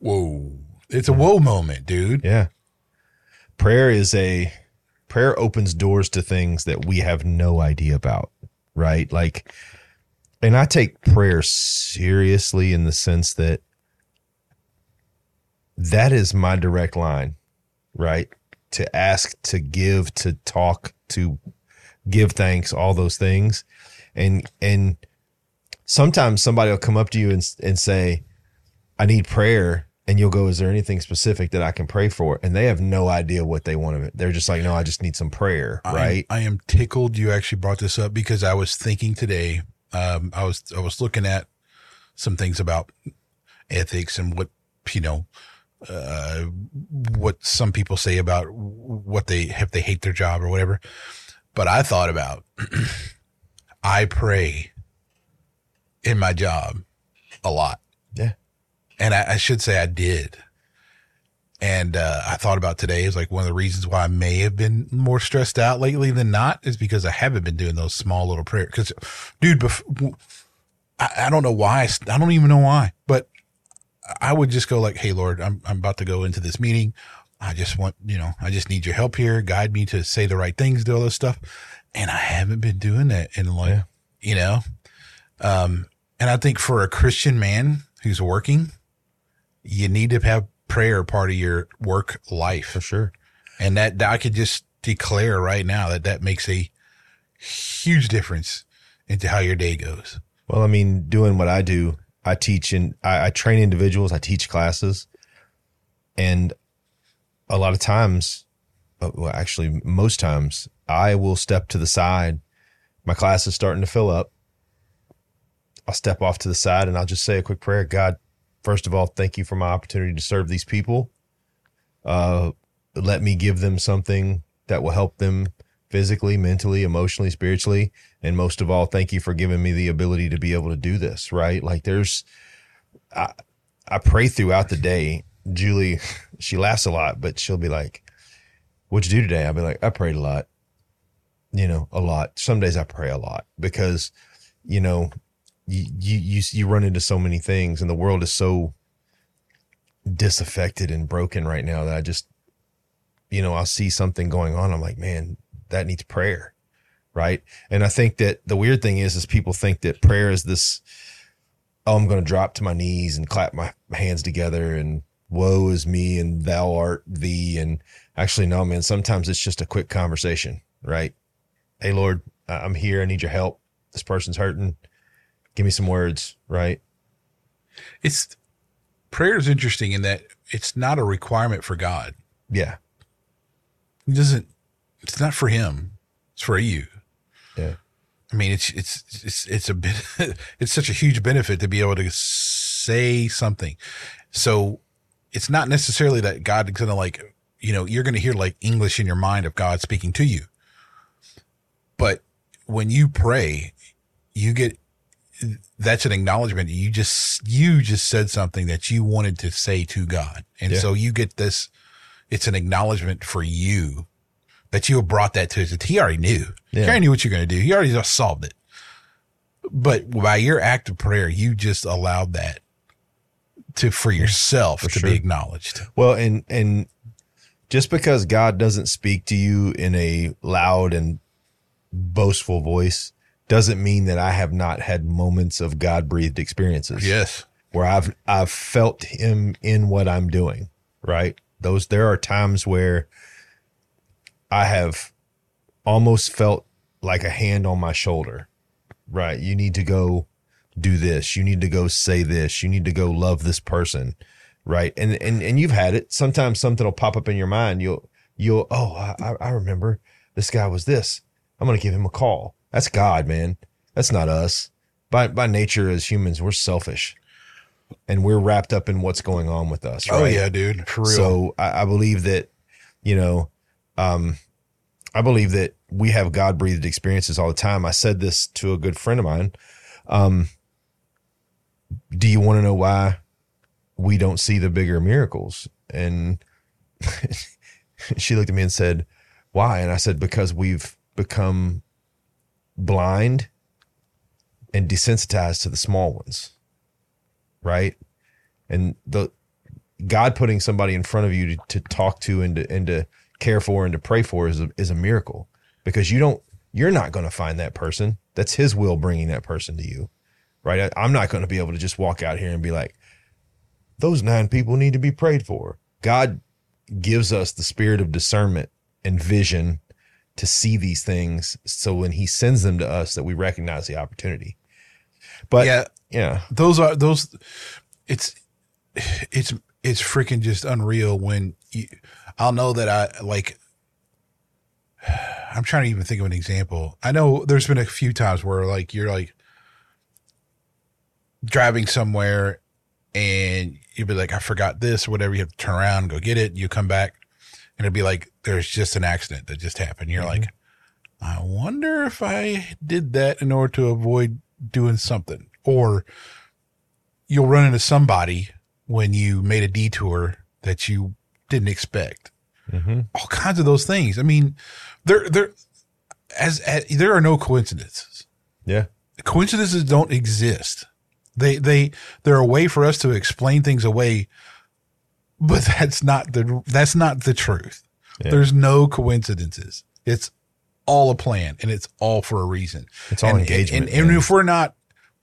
whoa. It's a whoa moment, dude. Yeah. Prayer is a prayer opens doors to things that we have no idea about, right? Like and I take prayer seriously in the sense that that is my direct line, right? To ask, to give, to talk, to give thanks, all those things. And and sometimes somebody will come up to you and and say, "I need prayer." and you'll go, "Is there anything specific that I can pray for?" And they have no idea what they want of it. They're just like, "No, I just need some prayer." Right? I, I am tickled you actually brought this up because I was thinking today. Um, I was I was looking at some things about ethics and what you know, uh, what some people say about what they if they hate their job or whatever. But I thought about I pray in my job a lot. Yeah and I, I, should say I did. And uh, I thought about today is like one of the reasons why I may have been more stressed out lately than not is because I haven't been doing those small little prayers. Because, dude, before, I, I don't know why. I don't even know why, but I would just go like, "Hey, Lord, I'm I'm about to go into this meeting. I just want you know, I just need your help here. Guide me to say the right things, do all this stuff." And I haven't been doing that in like, yeah. you know, um, and I think for a Christian man who's working you need to have prayer part of your work life for sure. And that, that I could just declare right now that that makes a huge difference into how your day goes. Well, I mean, doing what I do, I teach and I, I train individuals, I teach classes, and a lot of times, uh, well, actually, most times, I will step to the side. My class is starting to fill up. I'll step off to the side and I'll just say a quick prayer. God, first of all, thank you for my opportunity to serve these people. Uh, let me give them something that will help them physically, mentally, emotionally, spiritually. And most of all, thank you for giving me the ability to be able to do this, right? Like there's, I, I pray throughout the day. Julie, she laughs a lot, but she'll be like, what'd you do today? I'll be like, I prayed a lot, you know, a lot. Some days I pray a lot because, you know, you, you, you run into so many things and the world is so disaffected and broken right now that I just, you know, I'll see something going on. I'm like, man, that needs prayer. Right. And I think that the weird thing is, is people think that prayer is this, oh, I'm going to drop to my knees and clap my hands together and woe is me and thou art thee. And actually, no, man, sometimes it's just a quick conversation, right? Hey, Lord, I'm here. I need your help. This person's hurting give me some words, right? It's prayer is interesting in that it's not a requirement for God. Yeah. He doesn't it's not for him. It's for you. Yeah. I mean, it's it's it's it's a bit it's such a huge benefit to be able to say something. So it's not necessarily that God is going to like, you know, you're going to hear like English in your mind of God speaking to you. But when you pray, you get that's an acknowledgement. You just you just said something that you wanted to say to God, and yeah. so you get this. It's an acknowledgement for you that you have brought that to his. He already knew. Yeah. He already knew what you're going to do. He already just solved it. But by your act of prayer, you just allowed that to for yourself for to sure. be acknowledged. Well, and and just because God doesn't speak to you in a loud and boastful voice doesn't mean that I have not had moments of God breathed experiences. Yes. Where I've I've felt him in what I'm doing, right? Those there are times where I have almost felt like a hand on my shoulder. Right? You need to go do this. You need to go say this. You need to go love this person. Right? And and and you've had it. Sometimes something will pop up in your mind. You'll you'll oh, I I remember this guy was this. I'm going to give him a call that's God, man. That's not us. By by nature as humans, we're selfish. And we're wrapped up in what's going on with us. Oh, right? Oh yeah, dude. For real. So I, I believe that, you know, um, I believe that we have God breathed experiences all the time. I said this to a good friend of mine. Um, do you want to know why we don't see the bigger miracles? And she looked at me and said, Why? And I said, Because we've become blind and desensitized to the small ones. Right? And the God putting somebody in front of you to, to talk to and to, and to care for and to pray for is a, is a miracle because you don't you're not going to find that person. That's his will bringing that person to you. Right? I, I'm not going to be able to just walk out here and be like those nine people need to be prayed for. God gives us the spirit of discernment and vision to see these things so when he sends them to us that we recognize the opportunity. But Yeah. yeah. those are those it's it's it's freaking just unreal when you, I'll know that I like I'm trying to even think of an example. I know there's been a few times where like you're like driving somewhere and you'll be like, I forgot this or whatever. You have to turn around and go get it. You come back and it'd be like, there's just an accident that just happened. You're mm-hmm. like, I wonder if I did that in order to avoid doing something. Or you'll run into somebody when you made a detour that you didn't expect. Mm-hmm. All kinds of those things. I mean, there, there, as, as there are no coincidences. Yeah. Coincidences don't exist. They, they, they're a way for us to explain things away, but that's not the, that's not the truth. Yeah. There's no coincidences. It's all a plan and it's all for a reason. It's all and, engagement, And, and man. if we're not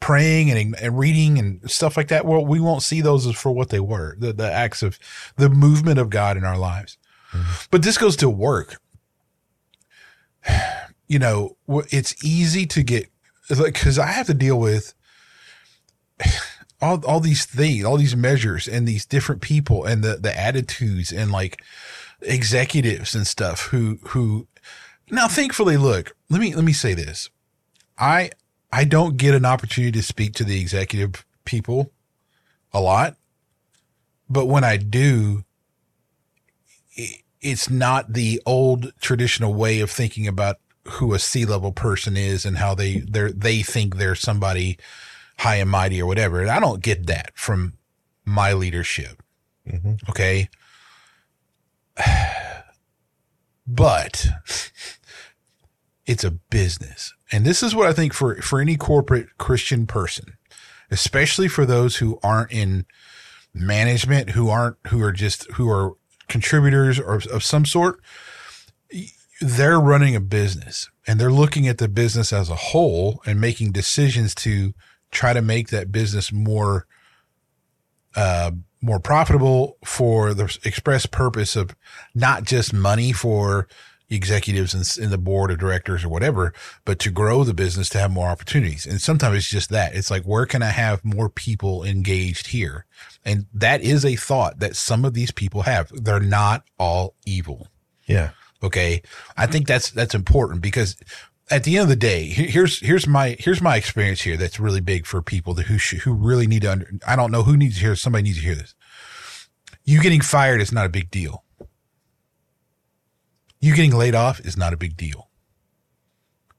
praying and, and reading and stuff like that, well, we won't see those as for what they were, the, the acts of the movement of God in our lives. Mm-hmm. But this goes to work. You know, it's easy to get like, cause I have to deal with all, all these things, all these measures and these different people and the, the attitudes and like executives and stuff who, who now thankfully, look, let me, let me say this. I, I don't get an opportunity to speak to the executive people a lot, but when I do, it's not the old traditional way of thinking about who a C level person is and how they they they think they're somebody high and mighty or whatever. And I don't get that from my leadership. Mhm. Okay. But it's a business. And this is what I think for, for any corporate Christian person, especially for those who aren't in management, who aren't, who are just, who are contributors or of some sort, they're running a business and they're looking at the business as a whole and making decisions to try to make that business more, uh, more profitable for the express purpose of not just money for executives in, in the board of directors or whatever, but to grow the business to have more opportunities. And sometimes it's just that. It's like, where can I have more people engaged here? And that is a thought that some of these people have. They're not all evil. Yeah. Okay. I think that's, that's important because at the end of the day, here's, here's my, here's my experience here. That's really big for people that who, sh- who really need to under, I don't know who needs to hear, somebody needs to hear this. You getting fired is not a big deal. You getting laid off is not a big deal.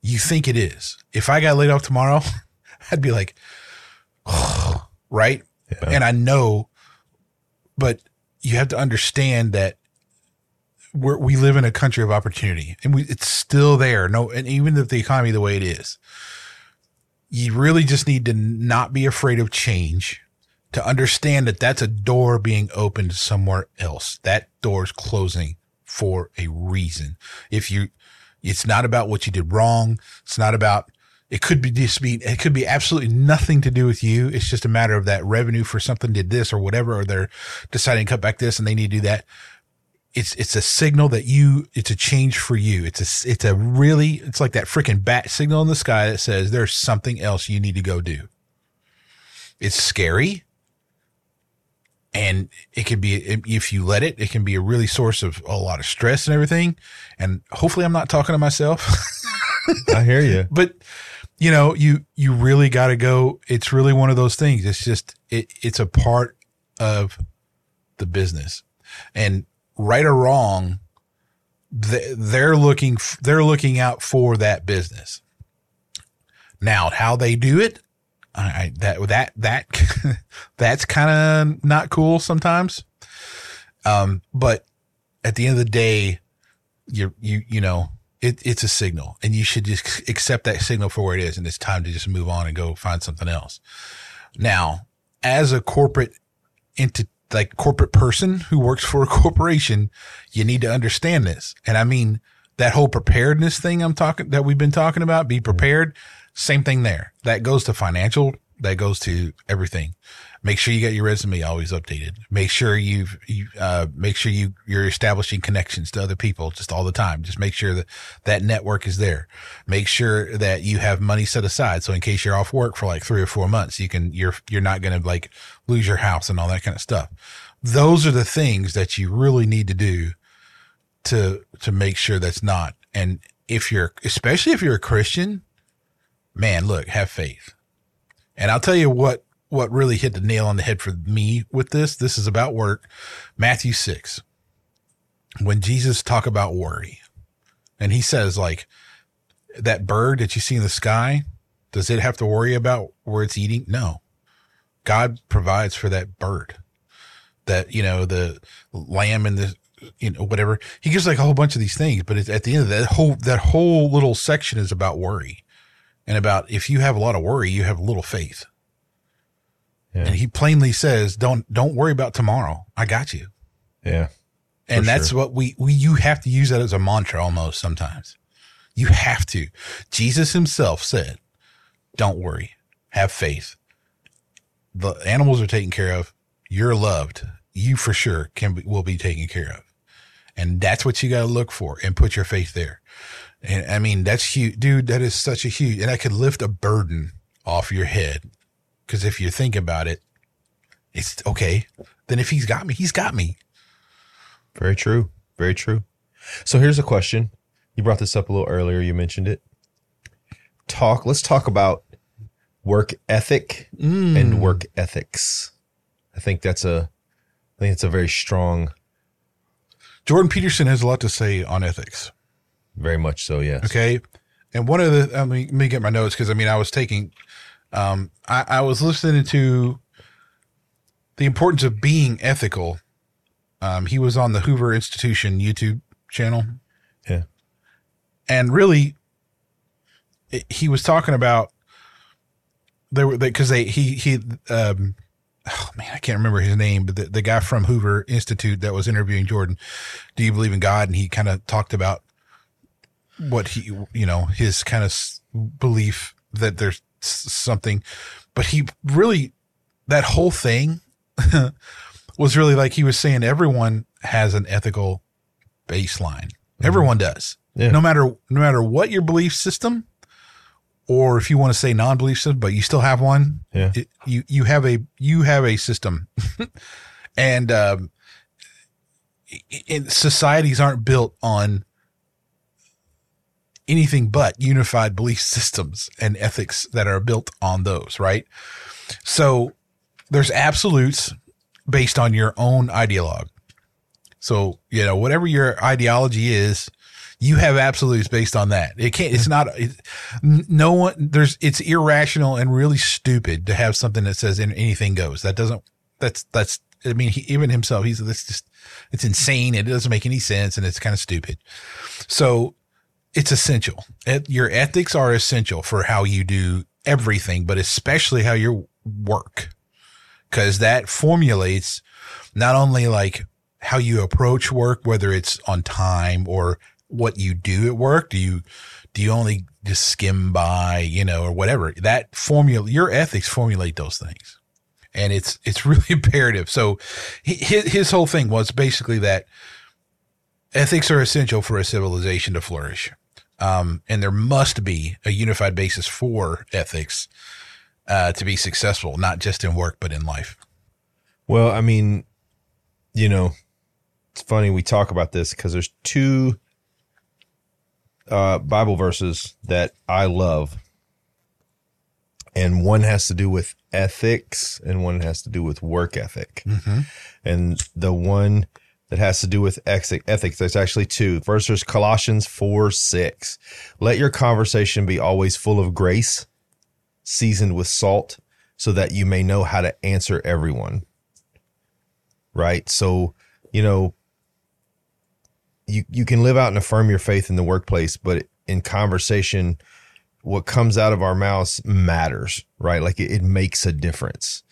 You think it is. If I got laid off tomorrow, I'd be like, right? Yeah. And I know, but you have to understand that we're, we live in a country of opportunity and we, it's still there. No, and even if the economy the way it is, you really just need to not be afraid of change to understand that that's a door being opened somewhere else. That door's closing for a reason. If you, it's not about what you did wrong. It's not about, it could be just be, it could be absolutely nothing to do with you. It's just a matter of that revenue for something did this or whatever, or they're deciding to cut back this and they need to do that. It's, it's a signal that you, it's a change for you. It's a, it's a really, it's like that freaking bat signal in the sky that says there's something else you need to go do. It's scary and it can be if you let it it can be a really source of a lot of stress and everything. And hopefully i'm not talking to myself. I hear you. but you know you you really got to go. It's really one of those things. It's just it it's a part of the business. And right or wrong they, they're looking they're looking out for that business. Now how they do it I, that that that that's kind of not cool sometimes um but at the end of the day you you you know it, it's a signal and you should just accept that signal for where it is. And it's time to just move on and go find something else. Now, as a corporate into like corporate person who works for a corporation, you need to understand this. And I mean, that whole preparedness thing I'm talking that we've been talking about, be prepared. Same thing there. That goes to financial. That goes to everything. Make sure you get your resume always updated. Make sure you've, you, uh, make sure you, you're establishing connections to other people just all the time. Just make sure that that network is there. Make sure that you have money set aside. So in case you're off work for like three or four months, you can, you're, you're not going to like lose your house and all that kind of stuff. Those are the things that you really need to do to, to make sure that's not. And if you're, especially if you're a Christian, man, look, have faith. And I'll tell you what what really hit the nail on the head for me with this. This is about work. Matthew 6. When Jesus talk about worry and he says like that bird that you see in the sky, does it have to worry about where it's eating? No. God provides for that bird. That, you know, the lamb and the you know whatever. He gives like a whole bunch of these things, but at the end of that whole that whole little section is about worry. And about if you have a lot of worry, you have little faith. Yeah. And he plainly says, don't, don't worry about tomorrow. I got you. Yeah. And that's sure. what we, we, you have to use that as a mantra almost sometimes. You have to. Jesus himself said, don't worry. Have faith. The animals are taken care of. You're loved. You for sure can be, will be taken care of. And that's what you got to look for and put your faith there. And I mean, that's huge, dude. That is such a huge, and that could lift a burden off your head because if you think about it, it's okay. Then if he's got me, he's got me. Very true. Very true. So here's a question. You brought this up a little earlier. You mentioned it. Talk. Let's talk about work ethic mm. and work ethics. I think that's a. I think it's a very strong. Jordan Peterson has a lot to say on ethics. Very much so. Yes. Okay. And one of the, I mean, let me get my notes because I mean, I was taking um, I, I was listening to the importance of being ethical. Um, he was on the Hoover Institution YouTube channel. Yeah. And really, it, he was talking about there were because they, he he um oh man I can't remember his name but the, the guy from Hoover Institute that was interviewing Jordan do you believe in God and he kind of talked about what he you know his kind of belief that there's something, but he really, that whole thing was really like he was saying everyone has an ethical baseline. Mm-hmm. Everyone does. Yeah. No matter, no matter what your belief system, or if you want to say non-belief system, but you still have one. Yeah. It, you, you have a, you have a system and, um, societies aren't built on anything but unified belief systems and ethics that are built on those, right? So there's absolutes based on your own ideologue. So, you know, whatever your ideology is, you have absolutes based on that. It can't, it's not, it, no one, there's, it's irrational and really stupid to have something that says anything goes. That doesn't, that's, that's, I mean, he, even himself, he's, this just, it's insane. It doesn't make any sense and it's kind of stupid. So it's essential. your ethics are essential for how you do everything, but especially how you work. Cause that formulates not only like how you approach work, whether it's on time or what you do at work. Do you, do you only just skim by, you know, or whatever that formula, your ethics formulate those things. And it's, it's really imperative. So his, his whole thing was basically that ethics are essential for a civilization to flourish. Um, and there must be a unified basis for ethics uh, to be successful, not just in work, but in life. Well, I mean, you know, it's funny we talk about this because there's two uh, Bible verses that I love, and one has to do with ethics, and one has to do with work ethic. Mm-hmm. And the one that has to do with ethics. There's actually two. First, there's Colossians 4 6. Let your conversation be always full of grace, seasoned with salt, so that you may know how to answer everyone. Right? So, you know, you you can live out and affirm your faith in the workplace, but in conversation, what comes out of our mouths matters, right? Like it, it makes a difference.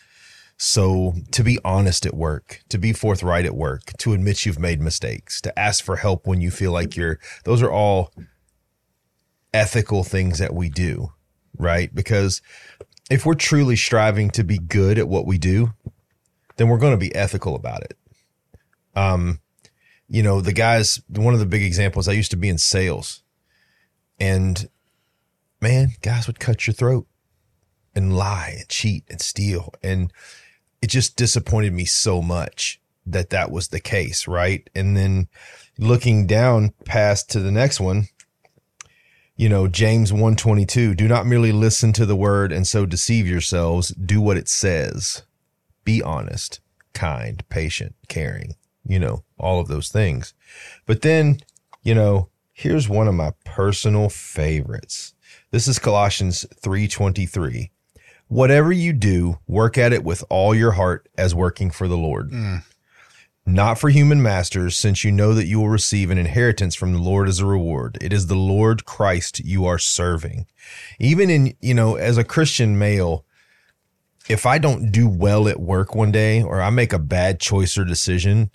So to be honest at work, to be forthright at work, to admit you've made mistakes, to ask for help when you feel like you're, those are all ethical things that we do, right? Because if we're truly striving to be good at what we do, then we're going to be ethical about it. Um, you know, the guys, one of the big examples, I used to be in sales and man, guys would cut your throat and lie and cheat and steal. And it just disappointed me so much that that was the case. Right. And then looking down past to the next one, you know, James 122, do not merely listen to the word and so deceive yourselves. Do what it says. Be honest, kind, patient, caring, you know, all of those things. But then, you know, here's one of my personal favorites. This is Colossians 3:23. Whatever you do, work at it with all your heart as working for the Lord. Mm. Not for human masters, since you know that you will receive an inheritance from the Lord as a reward. It is the Lord Christ you are serving. Even in, you know, as a Christian male, if I don't do well at work one day or I make a bad choice or decision,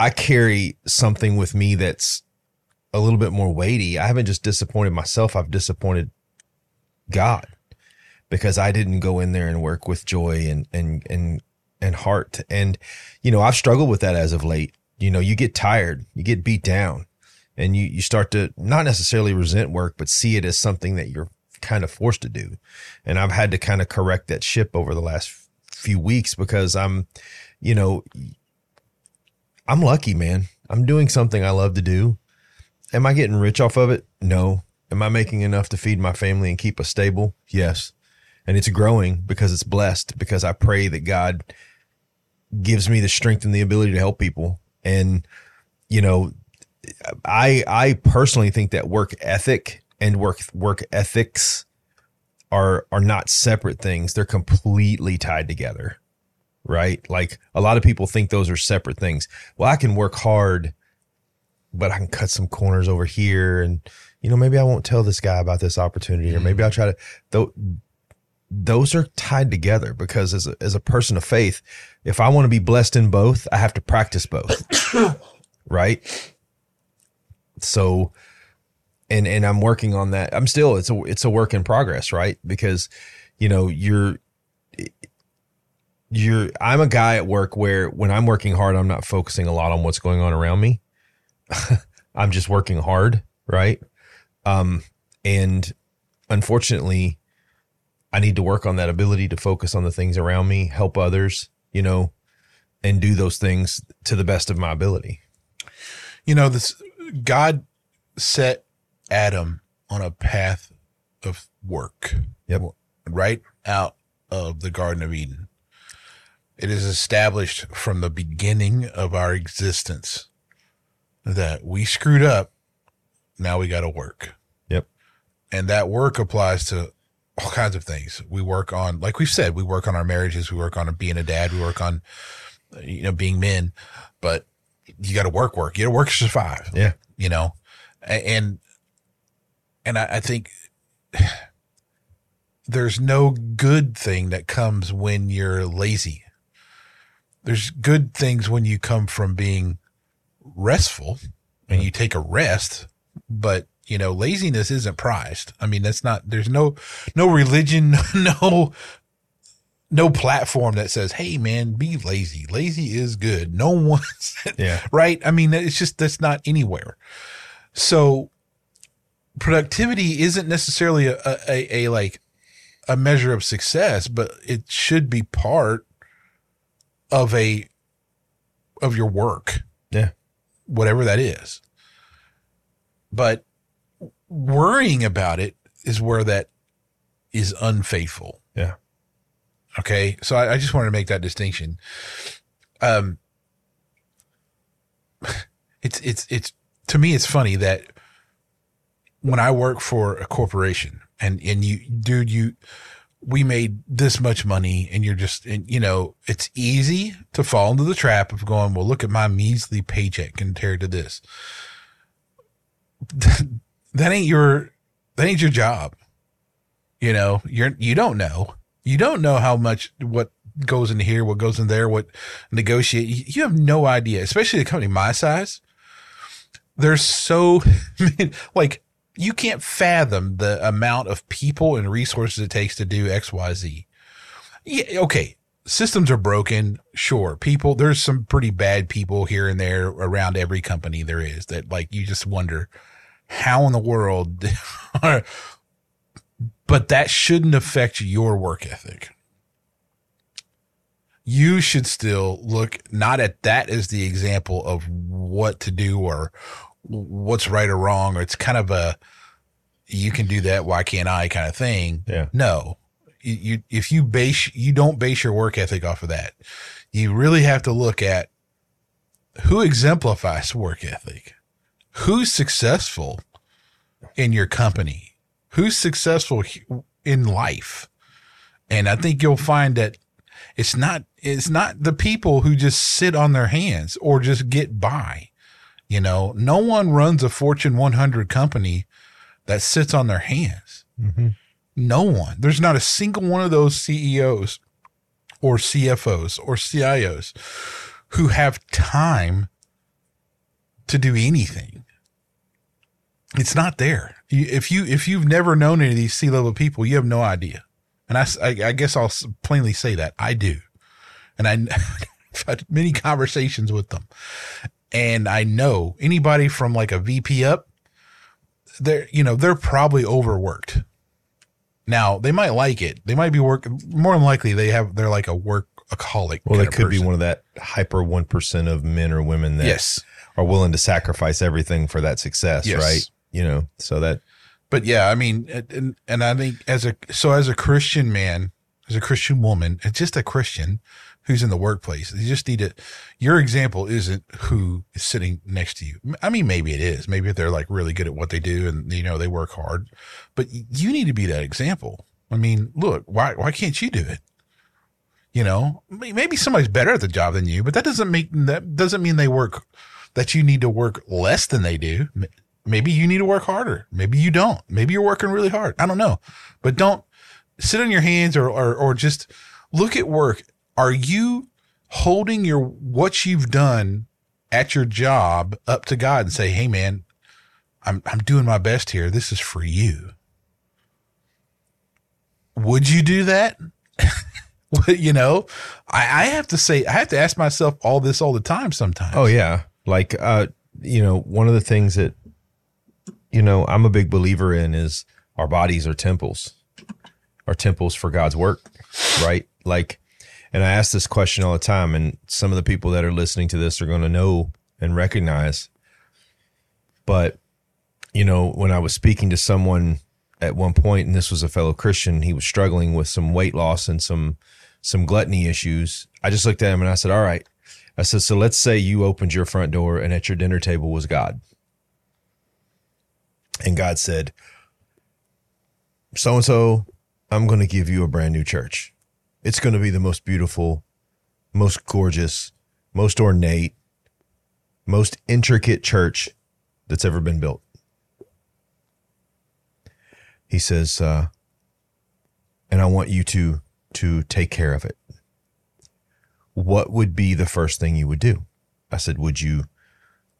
I carry something with me that's a little bit more weighty. I haven't just disappointed myself, I've disappointed God because I didn't go in there and work with joy and and and and heart. And you know, I've struggled with that as of late. You know, you get tired, you get beat down, and you you start to not necessarily resent work, but see it as something that you're kind of forced to do. And I've had to kind of correct that ship over the last few weeks because I'm, you know, I'm lucky, man. I'm doing something I love to do. Am I getting rich off of it? No. Am I making enough to feed my family and keep us stable? Yes and it's growing because it's blessed because I pray that God gives me the strength and the ability to help people. And, you know, I, I personally think that work ethic and work, work ethics are, are not separate things. They're completely tied together, right? Like a lot of people think those are separate things. Well, I can work hard, but I can cut some corners over here and, you know, maybe I won't tell this guy about this opportunity or mm-hmm. maybe I'll try to, though those are tied together because as a, as a person of faith, if I want to be blessed in both, I have to practice both. right. So, and, and I'm working on that. I'm still, it's a, it's a work in progress, right? Because, you know, you're, you're, I'm a guy at work where when I'm working hard, I'm not focusing a lot on what's going on around me. I'm just working hard. Right. Um, and unfortunately, I need to work on that ability to focus on the things around me, help others, you know, and do those things to the best of my ability. You know, this God set Adam on a path of work. Yep. Right out of the Garden of Eden. It is established from the beginning of our existence that we screwed up. Now we got to work. Yep. And that work applies to all kinds of things. We work on, like we've said, we work on our marriages. We work on being a dad. We work on, you know, being men, but you got to work, work. You got to work to survive. Yeah. You know, and, and I, I think there's no good thing that comes when you're lazy. There's good things when you come from being restful and mm-hmm. you take a rest, but you know, laziness isn't prized. I mean, that's not, there's no, no religion, no, no platform that says, Hey man, be lazy. Lazy is good. No one, yeah. right. I mean, it's just, that's not anywhere. So productivity isn't necessarily a, a, a, a like a measure of success, but it should be part of a, of your work. Yeah. Whatever that is. But worrying about it is where that is unfaithful. Yeah. Okay. So I, I just wanted to make that distinction. Um, it's, it's, it's, to me, it's funny that when I work for a corporation and, and you, dude, you, we made this much money and you're just, and, you know, it's easy to fall into the trap of going, well, look at my measly paycheck compared to this. that ain't your, that ain't your job. You know, you're, you don't know. You don't know how much, what goes in here, what goes in there, what negotiate. You have no idea, especially a company my size. There's so like you can't fathom the amount of people and resources it takes to do X, Y, Z. Yeah, okay. Systems are broken. Sure. People, there's some pretty bad people here and there around every company there is that like you just wonder how in the world but that shouldn't affect your work ethic. You should still look not at that as the example of what to do or what's right or wrong, or it's kind of a you can do that, why can't I kind of thing. Yeah. No. You, you if you base you don't base your work ethic off of that. You really have to look at who exemplifies work ethic. Who's successful in your company? Who's successful in life? And I think you'll find that it's not it's not the people who just sit on their hands or just get by. You know, no one runs a Fortune 100 company that sits on their hands. Mm-hmm. No one. There's not a single one of those CEOs or CFOs or CIOs who have time to do anything. It's not there. If you if you've never known any of these C level people, you have no idea. And I, I, I guess I'll plainly say that I do, and I, I've had many conversations with them, and I know anybody from like a VP up, they're, you know, they're probably overworked. Now they might like it. They might be work more than likely they have, they're like a workaholic. Well, they could be one of that hyper 1% of men or women that yes. are willing to sacrifice everything for that success. Yes. Right. You know, so that, but yeah, I mean, and, and I think as a, so as a Christian man, as a Christian woman, and just a Christian, who's in the workplace. You just need to, your example isn't who is sitting next to you. I mean, maybe it is. Maybe they're like really good at what they do and, you know, they work hard, but you need to be that example. I mean, look, why, why can't you do it? You know, maybe somebody's better at the job than you, but that doesn't make, that doesn't mean they work, that you need to work less than they do. Maybe you need to work harder. Maybe you don't. Maybe you're working really hard. I don't know, but don't sit on your hands or, or, or just look at work are you holding your what you've done at your job up to God and say, "Hey, man, I'm I'm doing my best here. This is for you." Would you do that? you know, I, I have to say, I have to ask myself all this all the time. Sometimes. Oh yeah, like uh, you know, one of the things that you know I'm a big believer in is our bodies are temples, are temples for God's work, right? Like and I ask this question all the time, and some of the people that are listening to this are going to know and recognize. But, you know, when I was speaking to someone at one point, and this was a fellow Christian, he was struggling with some weight loss and some some gluttony issues. I just looked at him and I said, All right. I said, So let's say you opened your front door and at your dinner table was God. And God said, So and so, I'm going to give you a brand new church. It's going to be the most beautiful, most gorgeous, most ornate, most intricate church that's ever been built. He says, uh, and I want you to to take care of it. What would be the first thing you would do? I said, would you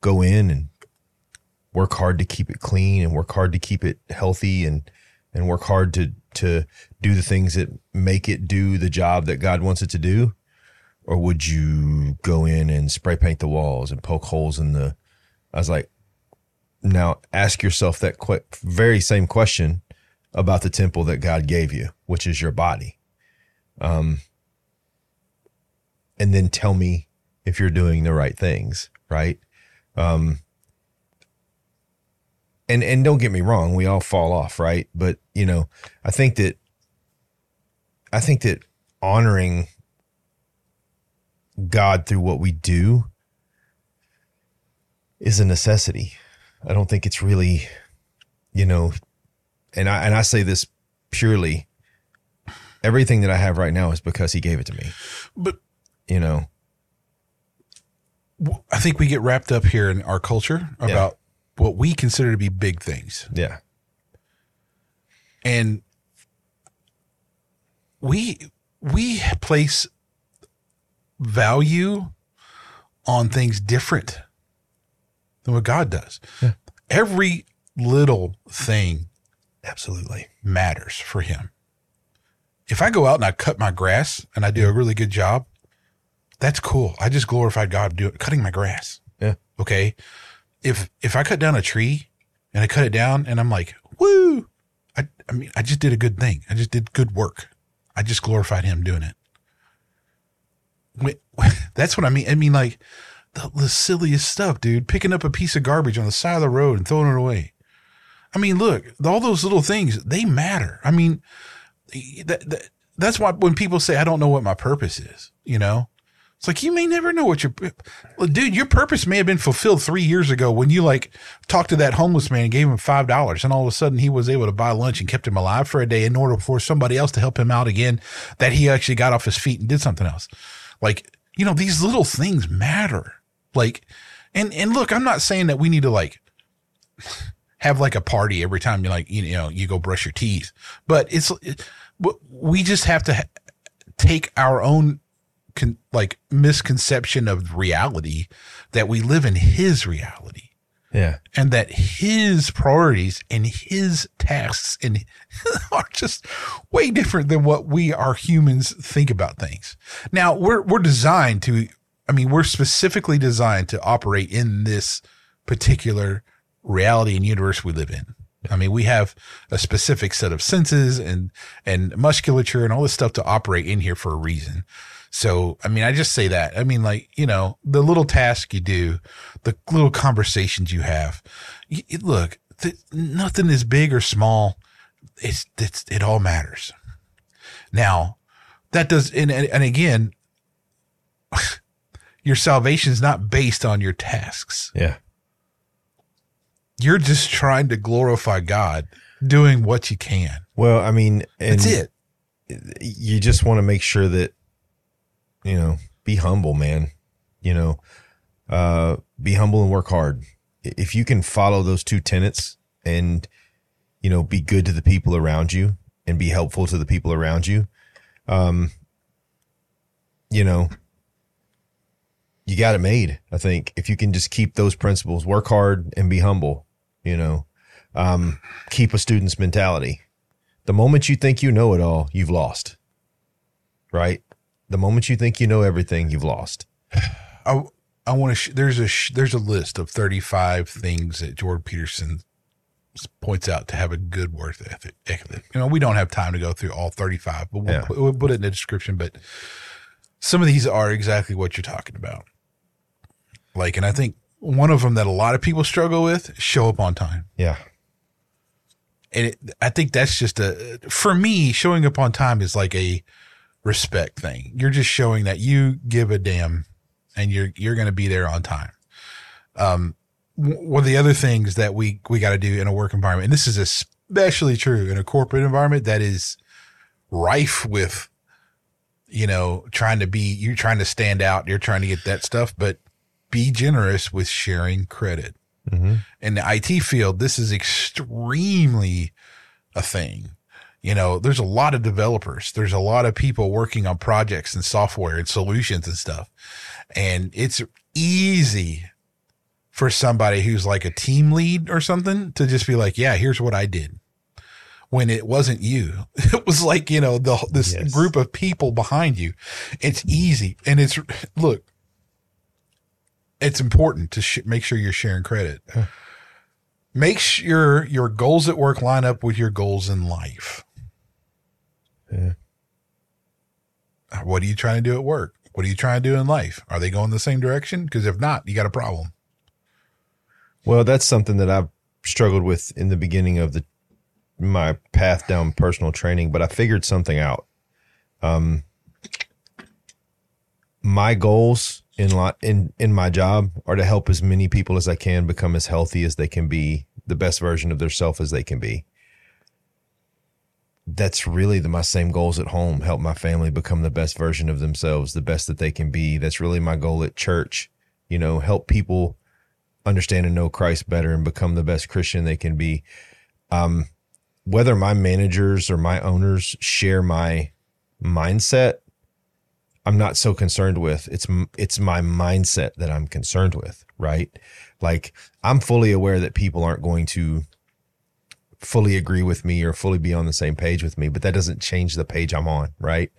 go in and work hard to keep it clean and work hard to keep it healthy and and work hard to to do the things that make it do the job that God wants it to do? Or would you go in and spray paint the walls and poke holes in the I was like now ask yourself that very same question about the temple that God gave you, which is your body. Um and then tell me if you're doing the right things, right? Um and and don't get me wrong, we all fall off, right? But you know, I think that I think that honoring God through what we do is a necessity. I don't think it's really, you know, and I and I say this purely everything that I have right now is because he gave it to me. But You know, I think we get wrapped up here in our culture about what we consider to be big things. yeah, and we we place value on things different than what God does. Yeah. Every little thing absolutely. matters for him. If I go out and I cut my grass and I do a really good job, that's cool. I just glorified God doing cutting my grass. Yeah. Okay. If if I cut down a tree and I cut it down and I'm like, woo, I I mean I just did a good thing. I just did good work. I just glorified him doing it. That's what I mean. I mean like the, the silliest stuff, dude. Picking up a piece of garbage on the side of the road and throwing it away. I mean, look, all those little things, they matter. I mean, that, that that's why when people say I don't know what my purpose is, you know, it's like you may never know what your dude. Your purpose may have been fulfilled three years ago when you like talked to that homeless man and gave him five dollars, and all of a sudden he was able to buy lunch and kept him alive for a day in order for somebody else to help him out again. That he actually got off his feet and did something else. Like you know, these little things matter. Like, and and look, I'm not saying that we need to like have like a party every time you like you know you go brush your teeth but it's it, we just have to ha- take our own con, like misconception of reality that we live in his reality Yeah, and that his priorities and his tasks and are just way different than what we are humans think about things. Now we're we're designed to I mean we're specifically designed to operate in this particular reality and universe we live in. I mean we have a specific set of senses and and musculature and all this stuff to operate in here for a reason. So, I mean, I just say that. I mean, like, you know, the little task you do, the little conversations you have. You, look, th- nothing is big or small. It's, it's, it all matters. Now, that does, and, and, and again, your salvation is not based on your tasks. yeah, You're just trying to glorify God, doing what you can. Well, I mean, That's it. you just want to make sure that you know be humble man you know uh be humble and work hard if you can follow those two tenets and you know be good to the people around you and be helpful to the people around you um you know you got it made i think if you can just keep those principles work hard and be humble you know um keep a student's mentality the moment you think you know it all, you've lost. Right? The moment you think you know everything, you've lost. I I want to. Sh- there's a sh- there's a list of 35 things that Jordan Peterson points out to have a good work ethic. You know, we don't have time to go through all 35, but we'll, Yeah. put, we'll put it in the description. But some of these are exactly what you're talking about. Like, and I think one of them that a lot of people struggle with: show up on time. Yeah. and it, I think that's just a for me showing up on time is like a respect thing. You're just showing that you give a damn, and you're you're going to be there on time. Um, one of the other things that we we got to do in a work environment, and this is especially true in a corporate environment that is rife with, you know, trying to be you're trying to stand out, you're trying to get that stuff, but be generous with sharing credit Mm-hmm. in the IT field, this is extremely a thing. You know, there's a lot of developers. There's a lot of people working on projects and software and solutions and stuff. And it's easy for somebody who's like a team lead or something to just be like, yeah, here's what I did. When it wasn't you, it was like, you know, the, this Yes. group of people behind you. It's easy. And it's, look, it's important to sh- make sure you're sharing credit. Make sure your goals at work line up with your goals in life. Yeah. What are you trying to do at work? What are you trying to do in life? Are they going the same direction? Because if not, you got a problem. Well, that's something that I've struggled with in the beginning of the my path down personal training, but I figured something out. Um, my goals in lot in in my job are to help as many people as I can become as healthy as they can be, the best version of their self as they can be. That's really the, my same goals at home. Help my family become the best version of themselves, the best that they can be. That's really my goal at church. You know, help people understand and know Christ better and become the best Christian they can be. Um, whether my managers or my owners share my mindset, I'm not so concerned with. It's it's my mindset that I'm concerned with, right? Like I'm fully aware that people aren't going to fully agree with me or fully be on the same page with me, but that doesn't change the page I'm on, right?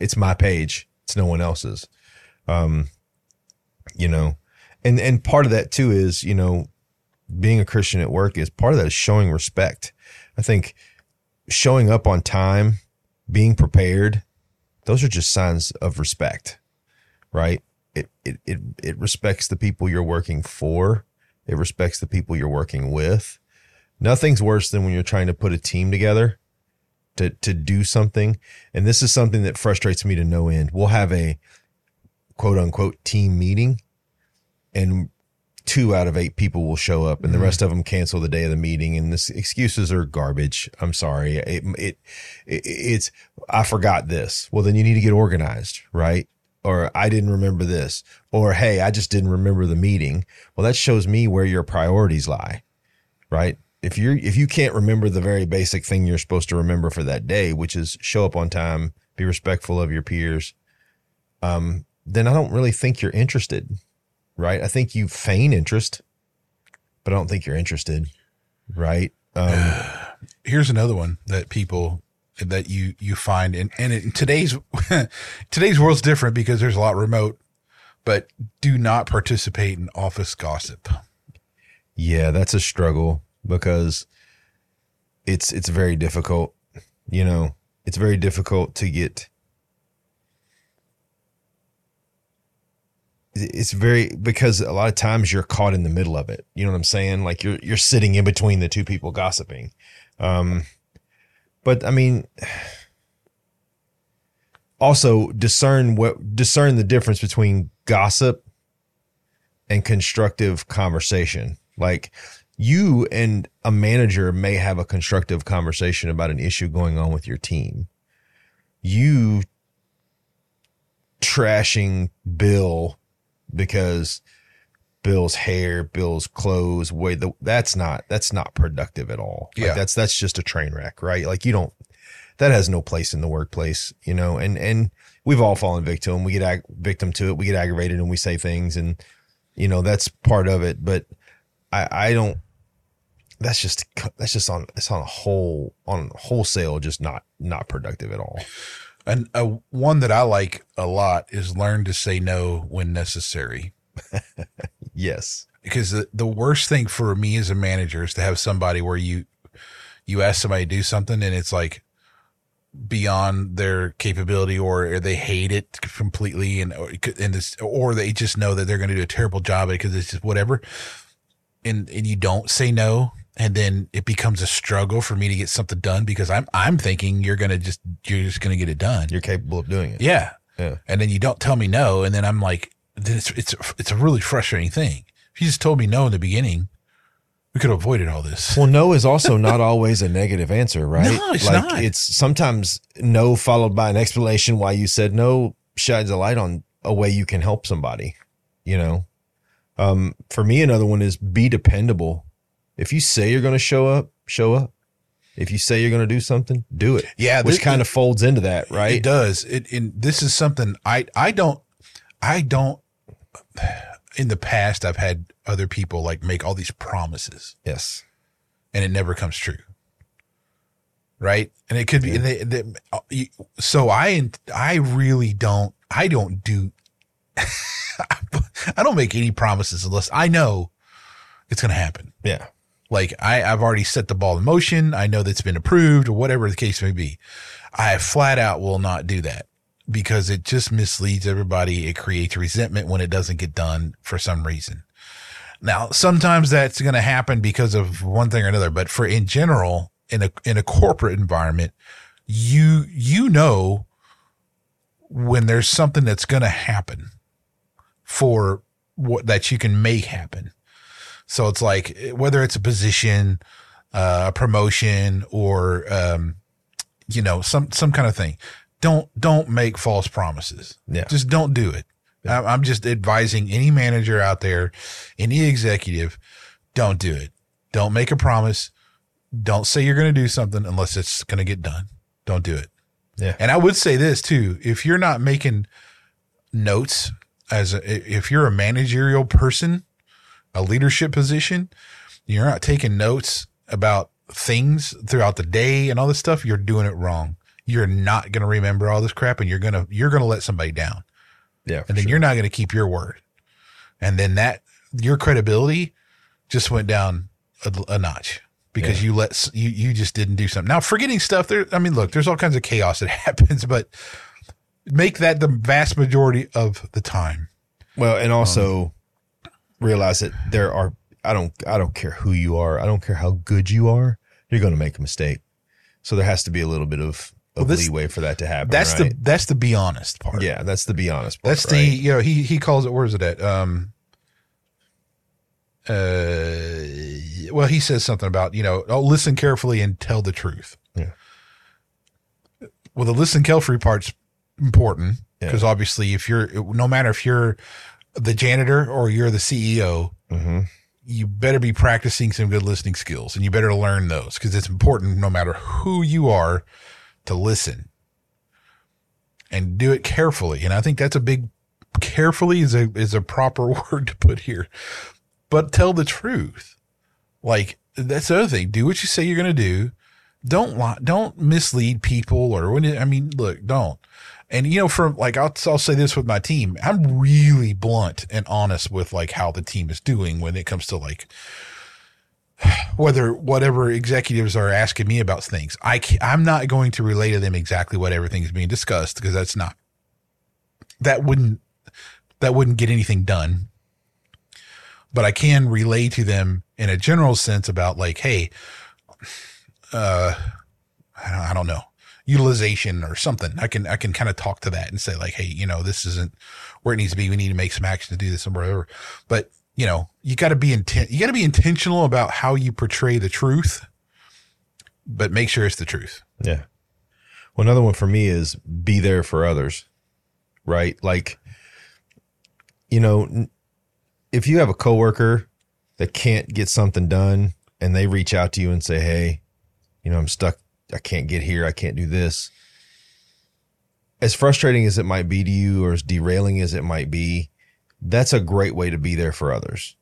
It's my page. It's no one else's. Um, you know, and, and part of that too is, you know, being a Christian at work is part of that is showing respect. I think showing up on time, being prepared, those are just signs of respect, right? It, it, it, it respects the people you're working for. It respects the people you're working with Nothing's worse than when you're trying to put a team together to to do something. And this is something that frustrates me to no end. We'll have a quote unquote team meeting and two out of eight people will show up and mm-hmm. the rest of them cancel the day of the meeting and this excuses are garbage. I'm sorry. It, it, it it's I forgot this. Well, then you need to get organized, right? Or I didn't remember this. Or hey, I just didn't remember the meeting. Well, that shows me where your priorities lie, right? If you're if you can't remember the very basic thing you're supposed to remember for that day, which is show up on time, be respectful of your peers, um, then I don't really think you're interested, right? I think you feign interest, but I don't think you're interested, right? Um, Here's another one that people that you you find, and and in today's today's world's different because there's a lot remote, but do not participate in office gossip. Yeah, that's a struggle because it's it's very difficult. You know, it's very difficult to get. It's very because a lot of times you're caught in the middle of it. You know what I'm saying? Like you're you're sitting in between the two people gossiping. Um, but I mean, also discern what discern the difference between gossip and constructive conversation. Like you and a manager may have a constructive conversation about an issue going on with your team. You trashing Bill because Bill's hair, Bill's clothes, way the that's not that's not productive at all. Like yeah, that's that's just a train wreck, right? Like you don't that has no place in the workplace, you know. And and we've all fallen victim. We get ag- victim to it. We get aggravated and we say things, and you know that's part of it. But I, I don't. That's just that's just on it's on a whole on wholesale just not not productive at all. And uh, one that I like a lot is learn to say no when necessary. yes, because the, the worst thing for me as a manager is to have somebody where you you ask somebody to do something and it's like beyond their capability or they hate it completely and and this or they just know that they're going to do a terrible job because it's just whatever and and you don't say no and then it becomes a struggle for me to get something done because I'm I'm thinking you're gonna just you're just gonna get it done. You're capable of doing it. Yeah. Yeah. And then you don't tell me no, and then I'm like, then it's it's it's a really frustrating thing. If you just told me no in the beginning, we could have avoided all this. Well, no is also not always a negative answer, right? No, it's like not. it's sometimes no followed by an explanation why you said no shines a light on a way you can help somebody. You know, um, for me, another one is be dependable. If you say you're going to show up, show up. If you say you're going to do something, do it. Yeah, which kind of folds into that, right? It does. It and this is something I I don't I don't. In the past, I've had other people like make all these promises. Yes, and it never comes true. Right, and it could be. Yeah. They, they, so I I really don't I don't do I don't make any promises unless I know it's going to happen. Yeah. Like I, I've already set the ball in motion. I know that's been approved or whatever the case may be. I flat out will not do that because it just misleads everybody. It creates resentment when it doesn't get done for some reason. Now, sometimes that's going to happen because of one thing or another, but for in general, in a, in a corporate environment, you, you know, when there's something that's going to happen for what that you can make happen. So it's like whether it's a position, uh, a promotion, or um, you know, some some kind of thing. Don't don't make false promises. Yeah. Just don't do it. I'm I'm just advising any manager out there, any executive, don't do it. Don't make a promise. Don't say you're going to do something unless it's going to get done. Don't do it. Yeah. And I would say this too: if you're not making notes as a, if you're a managerial person, a leadership position, you're not taking notes about things throughout the day and all this stuff. You're doing it wrong. You're not going to remember all this crap, and you're gonna you're gonna let somebody down, Yeah. and then you're not going to keep your word, and then that your credibility just went down a, a notch because you let you you just didn't do something. Now forgetting stuff there. I mean, look, there's all kinds of chaos that happens, but make that the vast majority of the time. Well, and also realize that there are I don't I don't care who you are. I don't care how good you are. You're going to make a mistake. So there has to be a little bit of, of this- leeway for that to happen. That's right? the that's the be honest part. yeah. That's the be honest. Part, That's the right? you know he he calls it where is it at um uh well he says something about you know oh listen carefully and tell the truth Yeah. well the listen carefully part's important Yeah. because obviously if you're no matter if you're the janitor or you're the CEO Mhm. you better be practicing some good listening skills and you better learn those because it's important no matter who you are to listen and do it carefully. And I think that's a big carefully is a is a proper word to put here. But tell the truth. Like that's the other thing. Do what you say you're going to do. Don't lie, don't mislead people or when it, I mean, look, don't. And you know, from like I'll I'll say this with my team, I'm really blunt and honest with like how the team is doing when it comes to like whether whatever executives are asking me about things. I I'm not going to relay to them exactly what everything is being discussed because that's not that wouldn't that wouldn't get anything done. But I can relay to them in a general sense about like, hey, uh, I don't, I don't know, utilization or something. I can I can kind of talk to that and say like, hey, you know, this isn't where it needs to be. We need to make some action to do this and whatever. But you know, you got to be intent. You got to be intentional about how you portray the truth, but make sure it's the truth. Yeah. Well, another one for me is be there for others, right? Like, you know, if you have a coworker that can't get something done and they reach out to you and say, Hey, you know, I'm stuck. I can't get here. I can't do this. As frustrating as it might be to you or as derailing as it might be, that's a great way to be there for others.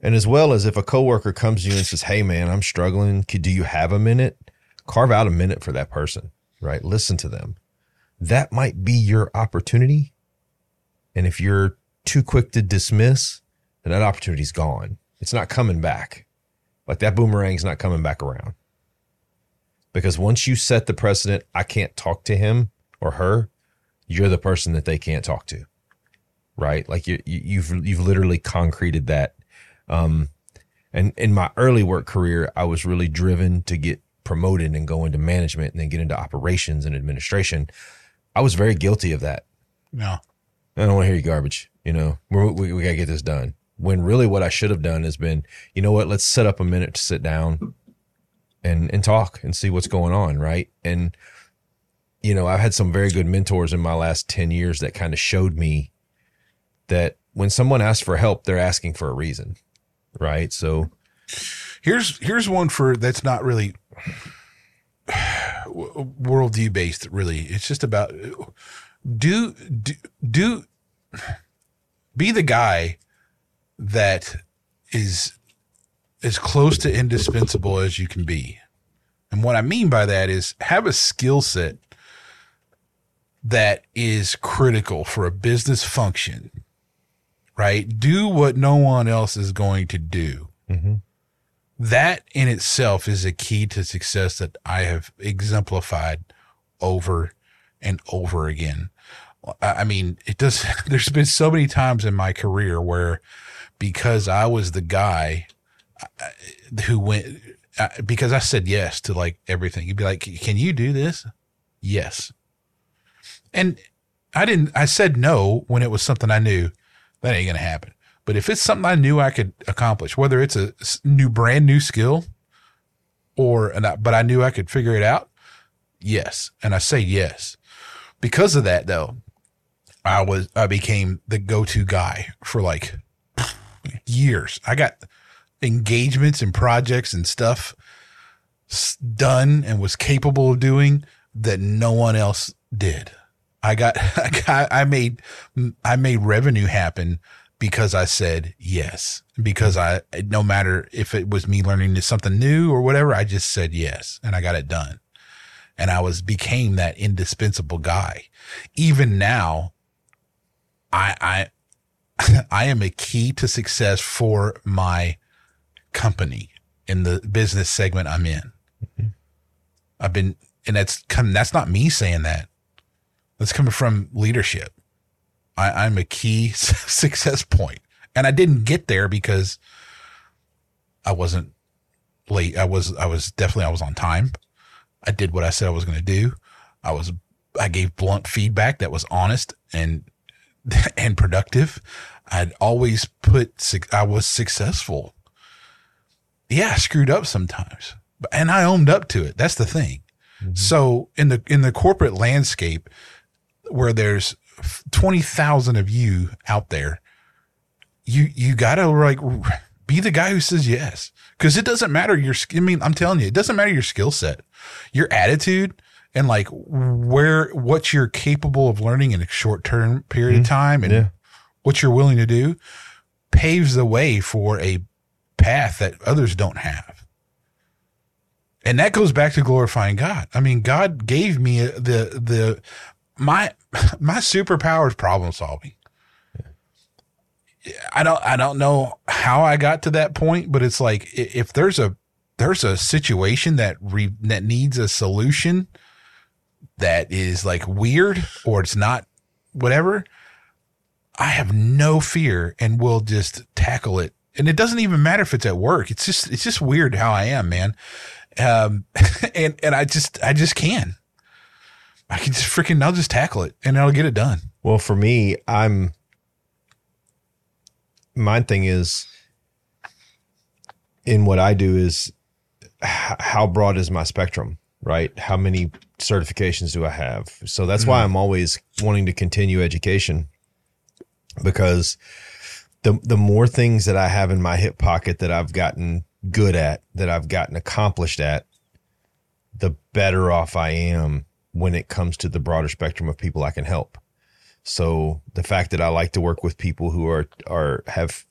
And as well as if a coworker comes to you and says, Hey man, I'm struggling. Do you have a minute? Carve out a minute for that person, right? Listen to them. That might be your opportunity. And if you're too quick to dismiss, then that opportunity's gone. It's not coming back. Like that boomerang's not coming back around. Because once you set the precedent, I can't talk to him or her, you're the person that they can't talk to. Right? Like you, you you've you've literally concreted that. Um and in my early work career, I was really driven to get promoted and go into management and then get into operations and administration. I was very guilty of that. No, I don't want to hear your garbage. You know, We're, we, we got to get this done. When really what I should have done has been, you know what, let's set up a minute to sit down and, and talk and see what's going on. Right. And, you know, I've had some very good mentors in my last 10 years that kind of showed me that when someone asks for help, they're asking for a reason. Right. So, here's here's one for that's not really worldview based. Really, it's just about do do do be the guy that is as close to indispensable as you can be. And what I mean by that is have a skill set that is critical for a business function, right? Do what no one else is going to do. Mm-hmm. That in itself is a key to success that I have exemplified over and over again. I mean, it does, there's been so many times in my career where because I was the guy who went, uh, because I said yes to like everything, you'd be like, can you do this? Yes. And I didn't, I said no when it was something I knew that ain't to happen. But if it's something I knew I could accomplish, whether it's a new, brand new skill or, and but I knew I could figure it out, yes. And I say yes. Because of that though, I was I became the go-to guy for like years. I got engagements and projects and stuff done and was capable of doing that no one else did. I got, I got, I made, I made revenue happen because I said yes. Because I, no matter if it was me learning something new or whatever, I just said yes and I got it done. And I was, became that indispensable guy. Even now, I, I, I am a key to success for my company in the business segment I'm in. Mm-hmm. I've been, and that's come, that's not me saying that. That's coming from leadership. I, I'm a key success point. And I didn't get there because I wasn't late. I was, I was definitely, I was on time. I did what I said I was going to do. I was, I gave blunt feedback that was honest and, and productive. I'd always put, I was successful. Yeah, I screwed up sometimes, and I owned up to it. That's the thing. Mm-hmm. So in the, in the corporate landscape where there's 20,000 of you out there, you, you gotta like be the guy who says yes. Cause it doesn't matter your, I mean, I'm telling you, it doesn't matter your skill set, your attitude and like where, what you're capable of learning in a short term period mm-hmm. of time and yeah. what you're willing to do paves the way for a path that others don't have. And that goes back to glorifying God. I mean, God gave me the, the, my, my superpower is problem solving. I don't, I don't know how I got to that point, but it's like, if there's a, there's a situation that re, that needs a solution that is like weird or it's not whatever, I have no fear and will just tackle it. And it doesn't even matter if it's at work. It's just, it's just weird how I am, man. Um, and, and I just, I just can. I can just freaking, I'll just tackle it and I'll get it done. Well, for me, I'm, my thing is in what I do is how broad is my spectrum, right? How many certifications do I have? So that's mm-hmm. why I'm always wanting to continue education because the the more things that I have in my hip pocket that I've gotten good at, that I've gotten accomplished at, the better off I am when it comes to the broader spectrum of people I can help. So the fact that I like to work with people who are are have